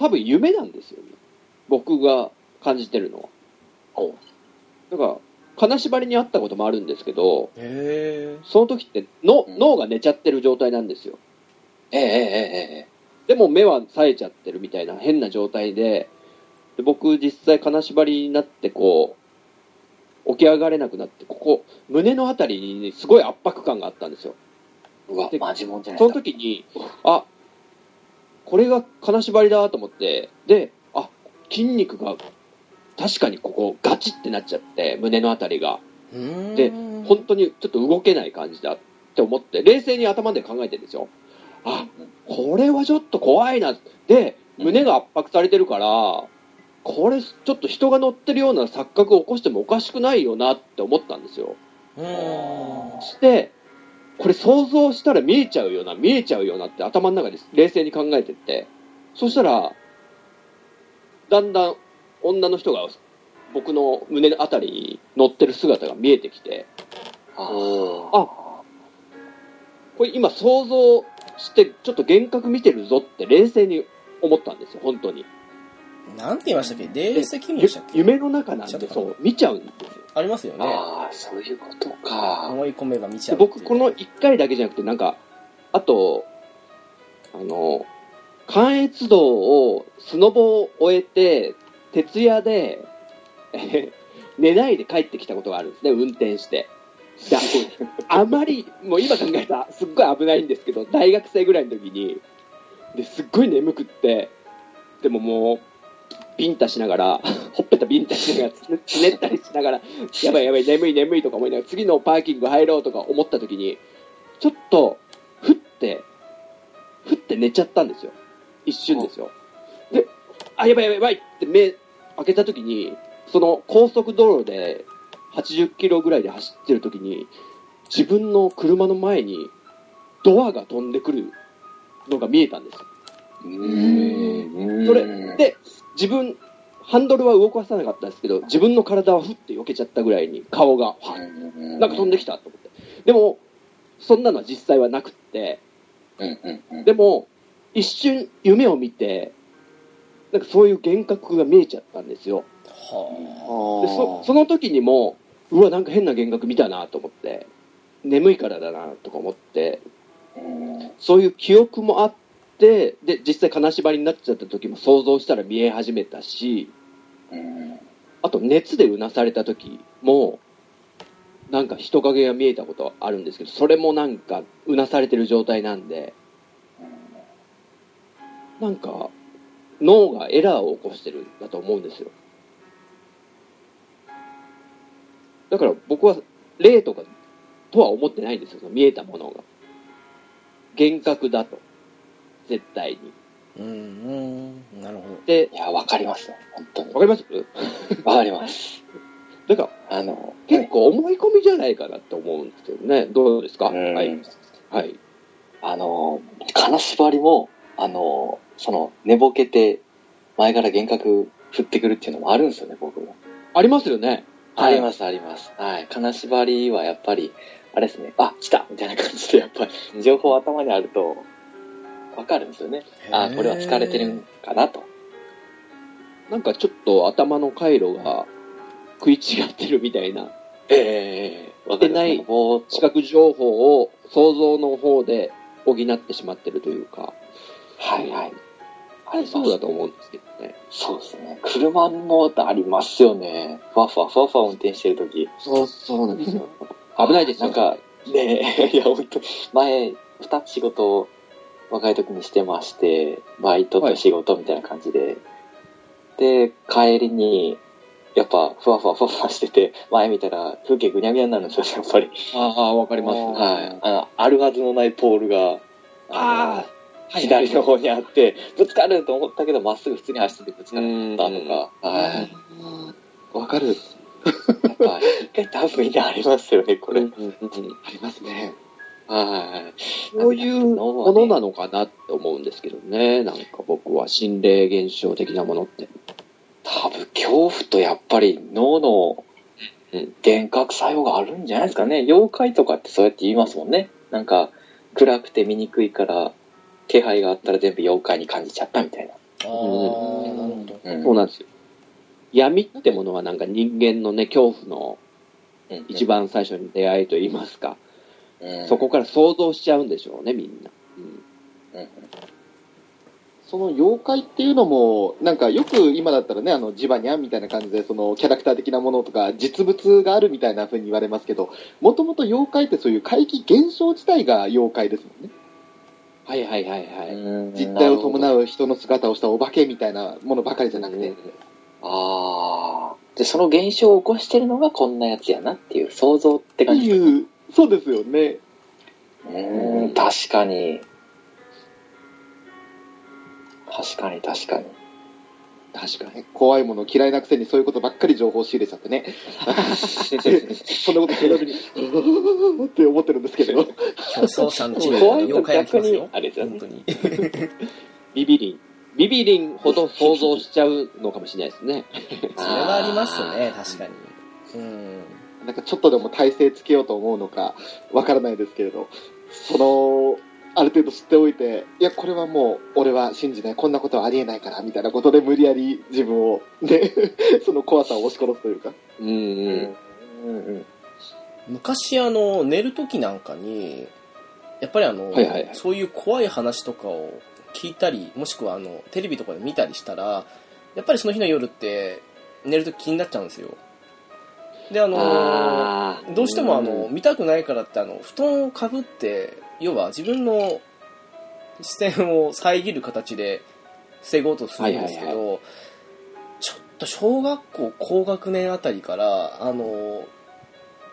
多分夢なんですよね。僕が感じてるのは。おだから、金縛りにあったこともあるんですけど、へその時ってのうん脳が寝ちゃってる状態なんですよ。えええええでも目は冴えちゃってるみたいな変な状態で、で僕実際金縛りになってこう、起き上がれなくなって、ここ、胸のあたりにすごい圧迫感があったんですよ。うわで、マジもんじゃないその。時に、あ、これが金縛りだと思って、で、あ、筋肉が、確かにここガチってなっちゃって、胸のあたりが。で、本当にちょっと動けない感じだって思って、冷静に頭で考えてるんですよ。あ、これはちょっと怖いな。で、胸が圧迫されてるから、これちょっと人が乗ってるような錯覚を起こしてもおかしくないよなって思ったんですよ。して、これ想像したら見えちゃうよな、見えちゃうよなって頭の中で冷静に考えてって、そしたら、だんだん女の人が僕の胸のあたりに乗ってる姿が見えてきて、ああ、これ今想像してちょっと幻覚見てるぞって冷静に思ったんですよ、本当に。なんて言いましたっけ？でしたっけ？夢の中なんで、そう、見ちゃうんですよ。ありますよね。あー、そういうことか。思い込めば見ちゃでう。僕、この1回だけじゃなくて、なんか、あと、あの、関越道を、スノボを終えて、徹夜で、え (laughs) ー寝ないで帰ってきたことがあるんですね、運転して。であまり、もう今考えたらすっごい危ないんですけど、大学生ぐらいの時に、ですっごい眠くって、でももう、ビンタしながら、ほっぺたビンタしながら、つねったりしながら、やばいやばい、眠い眠いとか思いながら、次のパーキング入ろうとか思った時に、ちょっと、ふって、ふって寝ちゃったんですよ。一瞬ですよ。で、あ、やばいやばいやばいって目開けた時に、その高速道路で80キロぐらいで走ってる時に、自分の車の前にドアが飛んでくるのが見えたんですよ。それで、自分、ハンドルは動かさなかったんですけど、自分の体はふって避けちゃったぐらいに顔が、なんか飛んできたと思って。でも、そんなのは実際はなくって。でも、一瞬夢を見て、なんかそういう幻覚が見えちゃったんですよ。はでそその時にも、うわ、なんか変な幻覚見たなと思って、眠いからだなとか思って、うんそういう記憶もあって、で、実際金縛りになっちゃった時も想像したら見え始めたし、うんあと熱でうなされた時も、なんか人影が見えたことあるんですけど、それもなんかうなされてる状態なんで、なんか脳がエラーを起こしてるんだと思うんですよ。だから僕は霊とかとは思ってないんですよ、見えたものが。幻覚だと。絶対に。うんうんなるほどでい、や、わかりますよ。本当に。わかります？(laughs) わかります。だからあの、結構思い込みじゃないかなって思うんですけどね。どうですか？うんはい。はい。あの、金縛りも、あの、その、寝ぼけて、前から幻覚降ってくるっていうのもあるんですよね、僕も。ありますよね。あります、あります。はい。金縛りはやっぱり、あれですね、あ、来たみたいな感じで、やっぱり、情報頭にあると、わかるんですよね。あ、これは疲れてるんかなと。なんかちょっと頭の回路が食い違ってるみたいなええわかる。でない。視覚情報を想像の方で補ってしまってるというか、はいはい。あれそうだと思うんですけどね。そうですね。車もありますよね。ふわふわふわふわ運転してるとき。そうそうなんですよ。(laughs) 危ないですよ。なんか、ねえ、(laughs) いや、本当前、二つ仕事を若い時にしてまして、バイトと仕事みたいな感じで、で、帰りに、やっぱ、ふわふわふわふわしてて、前見たら風景ぐにゃぐにゃになるんですよ、(laughs) やっぱり。ああ、わかります。はい。あの、あるはずのないポールが、ああ、の左の方にあって、ぶつかると思ったけど、まっすぐ普通に走っててぶつかったとか、はい。わかる。やっぱ、一回多分にありますよね、これ。うんうんうんありますね。はい。そういうものなのかなって思うんですけどね。なんか僕は心霊現象的なものって。多分、恐怖とやっぱり脳のうん幻覚作用があるんじゃないですかね。妖怪とかってそうやって言いますもんね。なんか、暗くて見にくいから、気配があったら全部妖怪に感じちゃったみたいな。ああなるほどうんそうなんですよ。闇ってものはなんか人間のね、恐怖のうん一番最初に出会いと言いますか、うんそこから想像しちゃうんでしょうね、みんな。うんうんその妖怪っていうのも、なんかよく今だったらね、あの、ジバニャンみたいな感じで、そのキャラクター的なものとか、実物があるみたいな風に言われますけど、もともと妖怪ってそういう怪奇現象自体が妖怪ですもんね。はいはいはいはい。実態を伴う。う人の姿をしたお化けみたいなものばかりじゃなくて。ああ。で、その現象を起こしてるのがこんなやつやなっていう想像ってって感じ。いう、そうですよね。うーん、確かに。確かに確かに。確かに。怖いもの嫌いなくせにそういうことばっかり情報を仕入れちゃってね。(laughs) そんなこと聞いた時に、うーって思ってるんですけど。競争者の怖いと妖怪が来ますよ逆に。あれですよね本当に。ビビリン。ビビリンほど想像しちゃうのかもしれないですね。それはありますね、確かに。うん。なんかちょっとでも体勢つけようと思うのかわからないですけれど、その、ある程度知っておいて、いや、これはもう俺は信じない、こんなことはありえないから、みたいなことで無理やり自分を、ね、(laughs) その怖さを押し殺すというか。うんう。うんんうん。昔あの寝る時なんかにやっぱりあの、はいはいはいそういう怖い話とかを聞いたりもしくはあのテレビとかで見たりしたらやっぱりその日の夜って寝る時気になっちゃうんですよであのあどうしてもあの見たくないからってあの布団をかぶって要は自分の視線を遮る形で防ごうとするんですけど、はいちょっと小学校高学年あたりからあの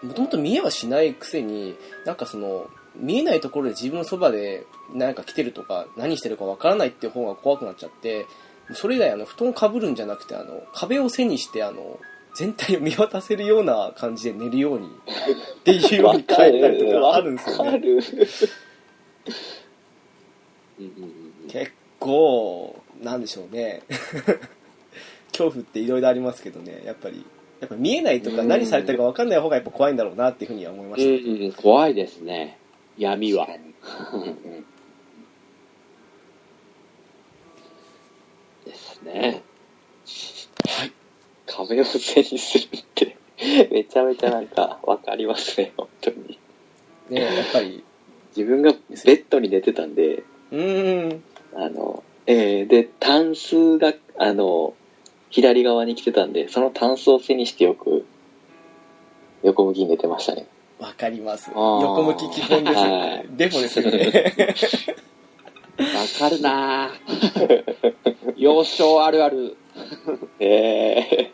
もともと見えはしないくせになんかその見えないところで自分のそばで何か来てるとか何してるかわからないっていう方が怖くなっちゃってそれ以来あの布団をかぶるんじゃなくてあの壁を背にしてあの全体を見渡せるような感じで寝るようにっていうように変えたりとかあるんですよね。結構なんでしょうね。(laughs) 恐怖っていろいろありますけどね。やっぱりやっぱ見えないとかうん。何されてるか分かんない方がやっぱ怖いんだろうなっていうふうには思いまうした、んうん、怖いですね。闇は。ですね。壁を背にするって、(laughs) めちゃめちゃなんかわかりますね、本当に。ねやっぱり自分がベッドに寝てたんで、うーんあの、えー、で、タンスが、あの、左側に来てたんで、そのタンスを背にしてよく、横向きに寝てましたね。わかります横向き基本ですよはねいデフォですよね (laughs) わかるなぁ。(laughs) 幼少あるある。(laughs) え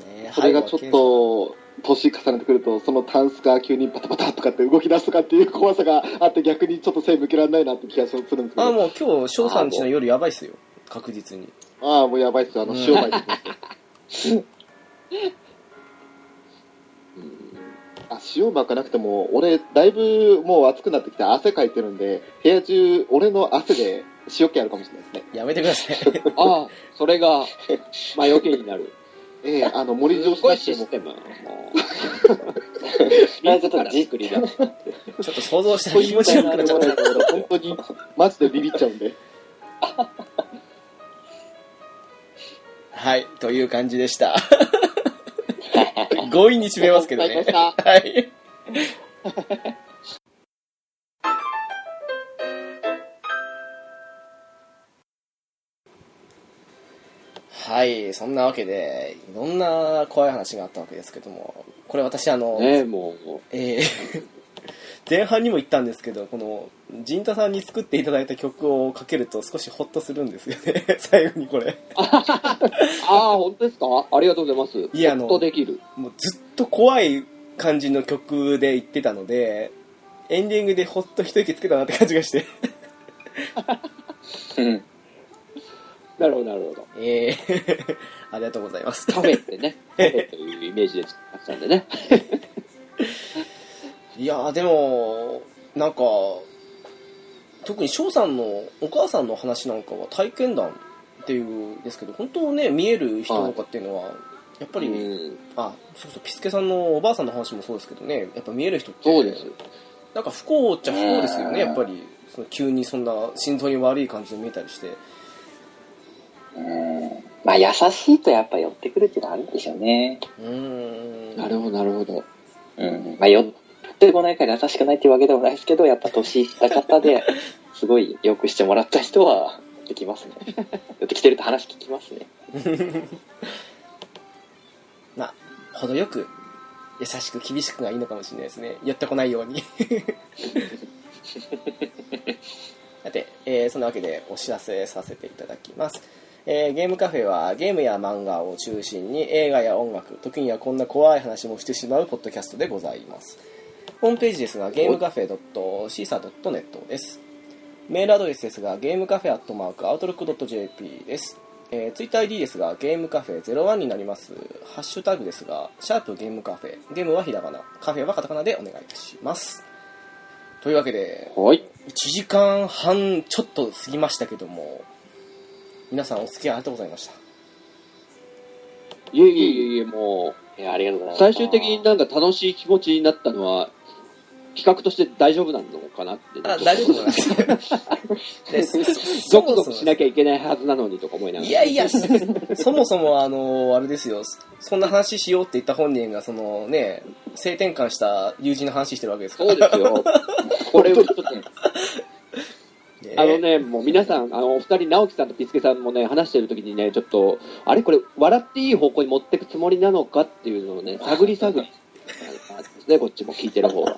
ー、ねそれがちょっと、年重ねてくると、そのタンスが急にバタバタとかって動き出すとかっていう怖さがあって、逆にちょっと背向けられないなって気がするんですけど。あもう今日翔さんちの夜やばいっすよ確実にああ、もうやばいっすよ。あの、うん塩巻いてうんあ、塩巻かなくても、俺、だいぶもう暑くなってきて汗かいてるんで、部屋中、俺の汗で塩気あるかもしれないですね。やめてください (laughs) ああ、それが、まあ余計になる。ええあの、森す上市ごいシステム。(laughs) も (laughs) なんかちょっとじ作りだ。ちょっと想像したら気持ちよくなっちゃった俺、本当に、マジでビビっちゃうんで。はいという感じでした強引に締めますけどねはいはい、そんなわけで、いろんな怖い話があったわけですけども、これ私あの、ねえ、もう、えー (laughs) 前半にも言ったんですけど、この、陣太さんに作っていただいた曲をかけると少しホッとするんですよね、(laughs) 最後にこれ。ああ、本当ですか？ありがとうございます。いやあのほっとできる。もうずっと怖い感じの曲で言ってたので、エンディングでほっと一息つけたなって感じがして。うん。なるほど、なるほど。えー、(laughs) ありがとうございます。カフェってね、カフェというイメージでしたんでね。(laughs) いやーでも、なんか、特に翔さんのお母さんの話なんかは体験談っていうんですけど、本当ね、見える人とかっていうのは、やっぱり、うんあ、そうそう、ピスケさんのおばあさんの話もそうですけどね、やっぱ見える人って、そうです。なんか不幸っちゃ不幸ですよね、やっぱり。その急にそんな心臓に悪い感じで見えたりして。うんまあ優しいとやっぱ寄ってくるっていうのはあるんでしょうね。うーん。なるほど、なるほど。うん。まあ寄ってこないから優しくないっていうわけでもないですけど、やっぱ年下方で、(laughs) すごい良くしてもらった人は、できますね。(laughs) 寄ってきてるって話聞きますね。(laughs) まあ、程よく、優しく厳しくがいいのかもしれないですね。寄ってこないように。さて、えーそんなわけでお知らせさせていただきます。えーゲームカフェはゲームや漫画を中心に映画や音楽、時にはこんな怖い話もしてしまうポッドキャストでございます。ホームページですが、ゲームカフェ .cisa.net です。メールアドレスですが、ゲームカフェアットマークアウトロック .jp です。えー、ツイッター ID ですが、ゲームカフェ01になります。ハッシュタグですが、シャープゲームカフェ。ゲームはひらがな、カフェはカタカナでお願いいたします。というわけで、はい。1時間半ちょっと過ぎましたけども、皆さんお付き合いありがとうございました。いえいえいえいえ、もいや、ありがとうござう、います。最終的になんか楽しい気持ちになったのは、企画として大丈夫なのかなって。あ、大丈夫と思います。(laughs) でそゾクゾクしなきゃいけないはずなのにとか思いながら。いやいや、そそもそもあの、あれですよ、そんな話しようって言った本人が、そのね、性転換した友人の話してるわけですから。そうですよ。これをちょっとあのね、もう皆さん、あの、お二人、直樹さんとピスケさんもね、話してる時にね、ちょっと、あれこれ、笑っていい方向に持っていくつもりなのかっていうのをね、(laughs) 探り探り、ですね、こっちも聞いてる方は。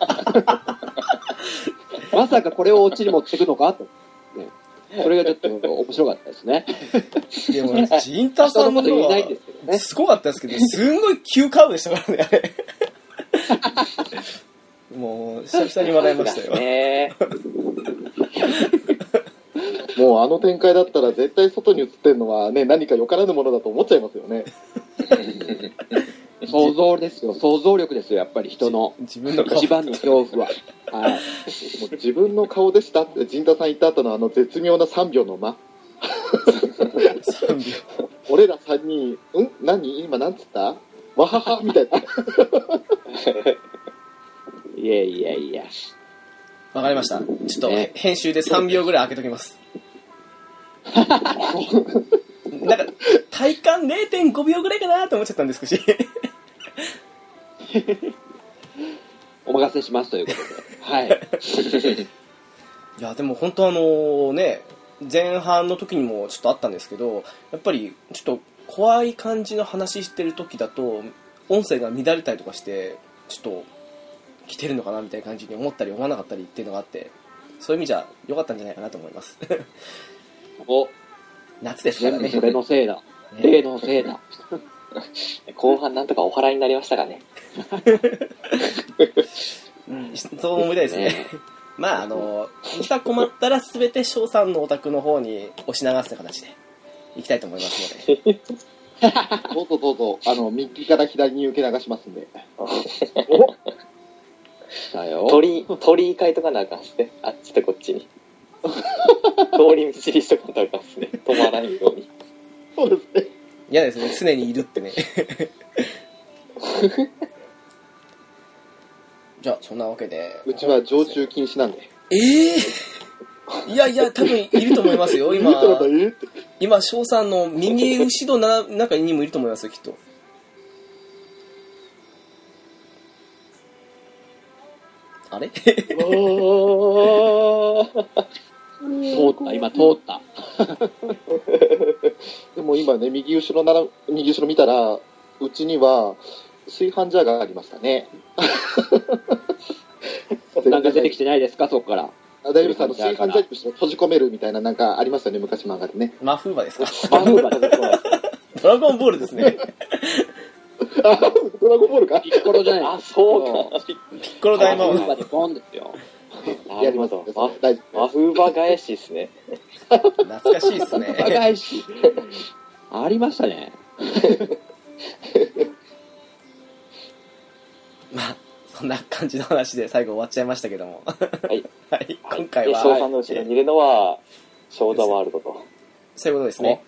まさかこれをオチに持っていくのかと。ね、それがちょっと面白かったですね。でも、ジンタさんの人のこと言いはないんですけどね。すごかったですけど、すんごい急カーブでしたからね、あれ。もう、久々に笑いましたよ。ねもうあの展開だったら絶対外に映ってるのはね、何かよからぬものだと思っちゃいますよね。(laughs) 想像ですよ、想像力ですよ、やっぱり人の。自分の顔一番の恐怖は。はい。もう自分の顔でしたって陣田さん言った後のあの絶妙な3秒の間。3秒。俺ら3人、ん？何？今なんつった？わはは？みたいな。(laughs) いやいやいや。わかりました。ちょっとね編集で3秒ぐらい開けときます。(laughs) なんか、体感0.5秒ぐらいかなと思っちゃったんですけど、(laughs) お任せしますということで。はい。(laughs) いや、でも本当あのね、前半の時にもちょっとあったんですけど、やっぱりちょっと怖い感じの話してる時だと、音声が乱れたりとかして、ちょっと来てるのかなみたいな感じに思ったり思わなかったりっていうのがあって、そういう意味じゃ良かったんじゃないかなと思います。お、夏ですからね。それのせいだ。ね例のせいだ。(laughs) 後半なんとかお払いになりましたかね。うんそう思いたいですね。まあ、あの、いざ困ったら全て翔さんのお宅の方に押し流す形で行きたいと思いますので。(laughs) どうぞどうぞ、あの、右から左に受け流しますんで。(laughs) だよ。鳥、鳥居変えとかなあかんっすね。あっちとこっちに。通り道にしとかなあかんっすね。止まらんように。そうですね。嫌ですね、常にいるってね。(laughs) じゃあ、そんなわけで。うちは常駐禁止なんで。ええいやいや、多分いると思いますよ、今。今、翔さんの右後ろな中にもいると思いますよ、きっと。あれ？(laughs) 通った、今通った？(laughs) でも今ね、右後ろなら、右後ろ見たら、うちには、炊飯ジャーがありましたね。(laughs) なんか出てきてないですか、そこから。あ大丈夫です。あの、炊飯ジャー閉じ込めるみたいななんかありましたね、昔漫画でね。マフーバですか？マフーバードラゴンボールですね。あ、ドラゴンボールか？ピッコロじゃないあ、そうか。ピッコロ大魔王。マでボンですよ。(laughs) やりますなるほど。ママ大丈夫マフーバ返しっすね。懐かしいっすね。長返し。(laughs) ありましたね。(laughs) まあ、そんな感じの話で最後終わっちゃいましたけども。はい。はい、今回で、は、翔さんの後ろにいるのは、ショーザワールドと。そういうことですね。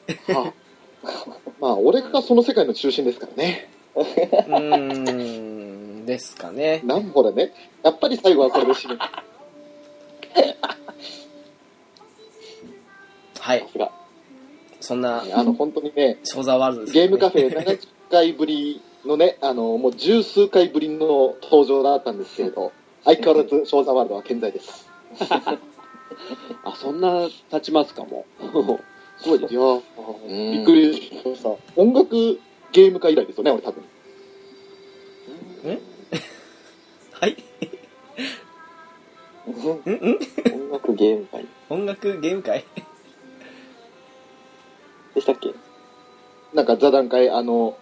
まあ、俺がその世界の中心ですからね。うーん、ですかね。なんもほらね、やっぱり最後はこれで締め。はい。そんな、あの、本当にね、ショーザーワールドです、ゲームカフェ70回ぶりのね、あの、もう十数回ぶりの登場だったんですけれど、相変わらず、ショーザワールドは健在です。(laughs) あ、そんな経ちますかも。(laughs) すごいですい。やうんびっくりしました。音楽ゲーム会以来ですよね、俺多分。(laughs) はい？うん？ん？ん？音楽ゲーム会音楽ゲーム会？でしたっけ？なんか座談会、あの、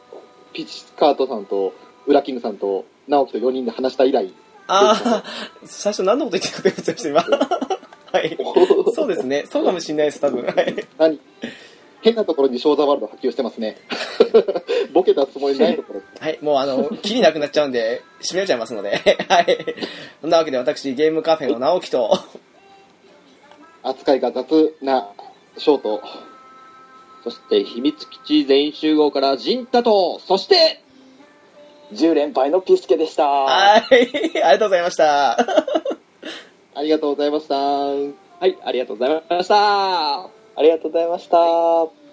ピッチカートさんと、ウラキングさんと、直樹と4人で話した以来、ああ、最初何のこと言ってたかと思いました、今。(laughs) はい。(laughs) そうですね。そうかもしれないです、多分。はい。何？変なところにショーザワールド波及してますね。(laughs) ボケたつもりないところ。はい。もう、あの、切りなくなっちゃうんで、(laughs) 閉めちゃいますので。(laughs) はい。そんなわけで、私、ゲームカフェの直樹と、扱いが雑なショート。そして、秘密基地全員集合からジンタと、そして、10連敗のピスケでした。はい。ありがとうございました。ありがとうございました。はい、ありがとうございました。ありがとうございました。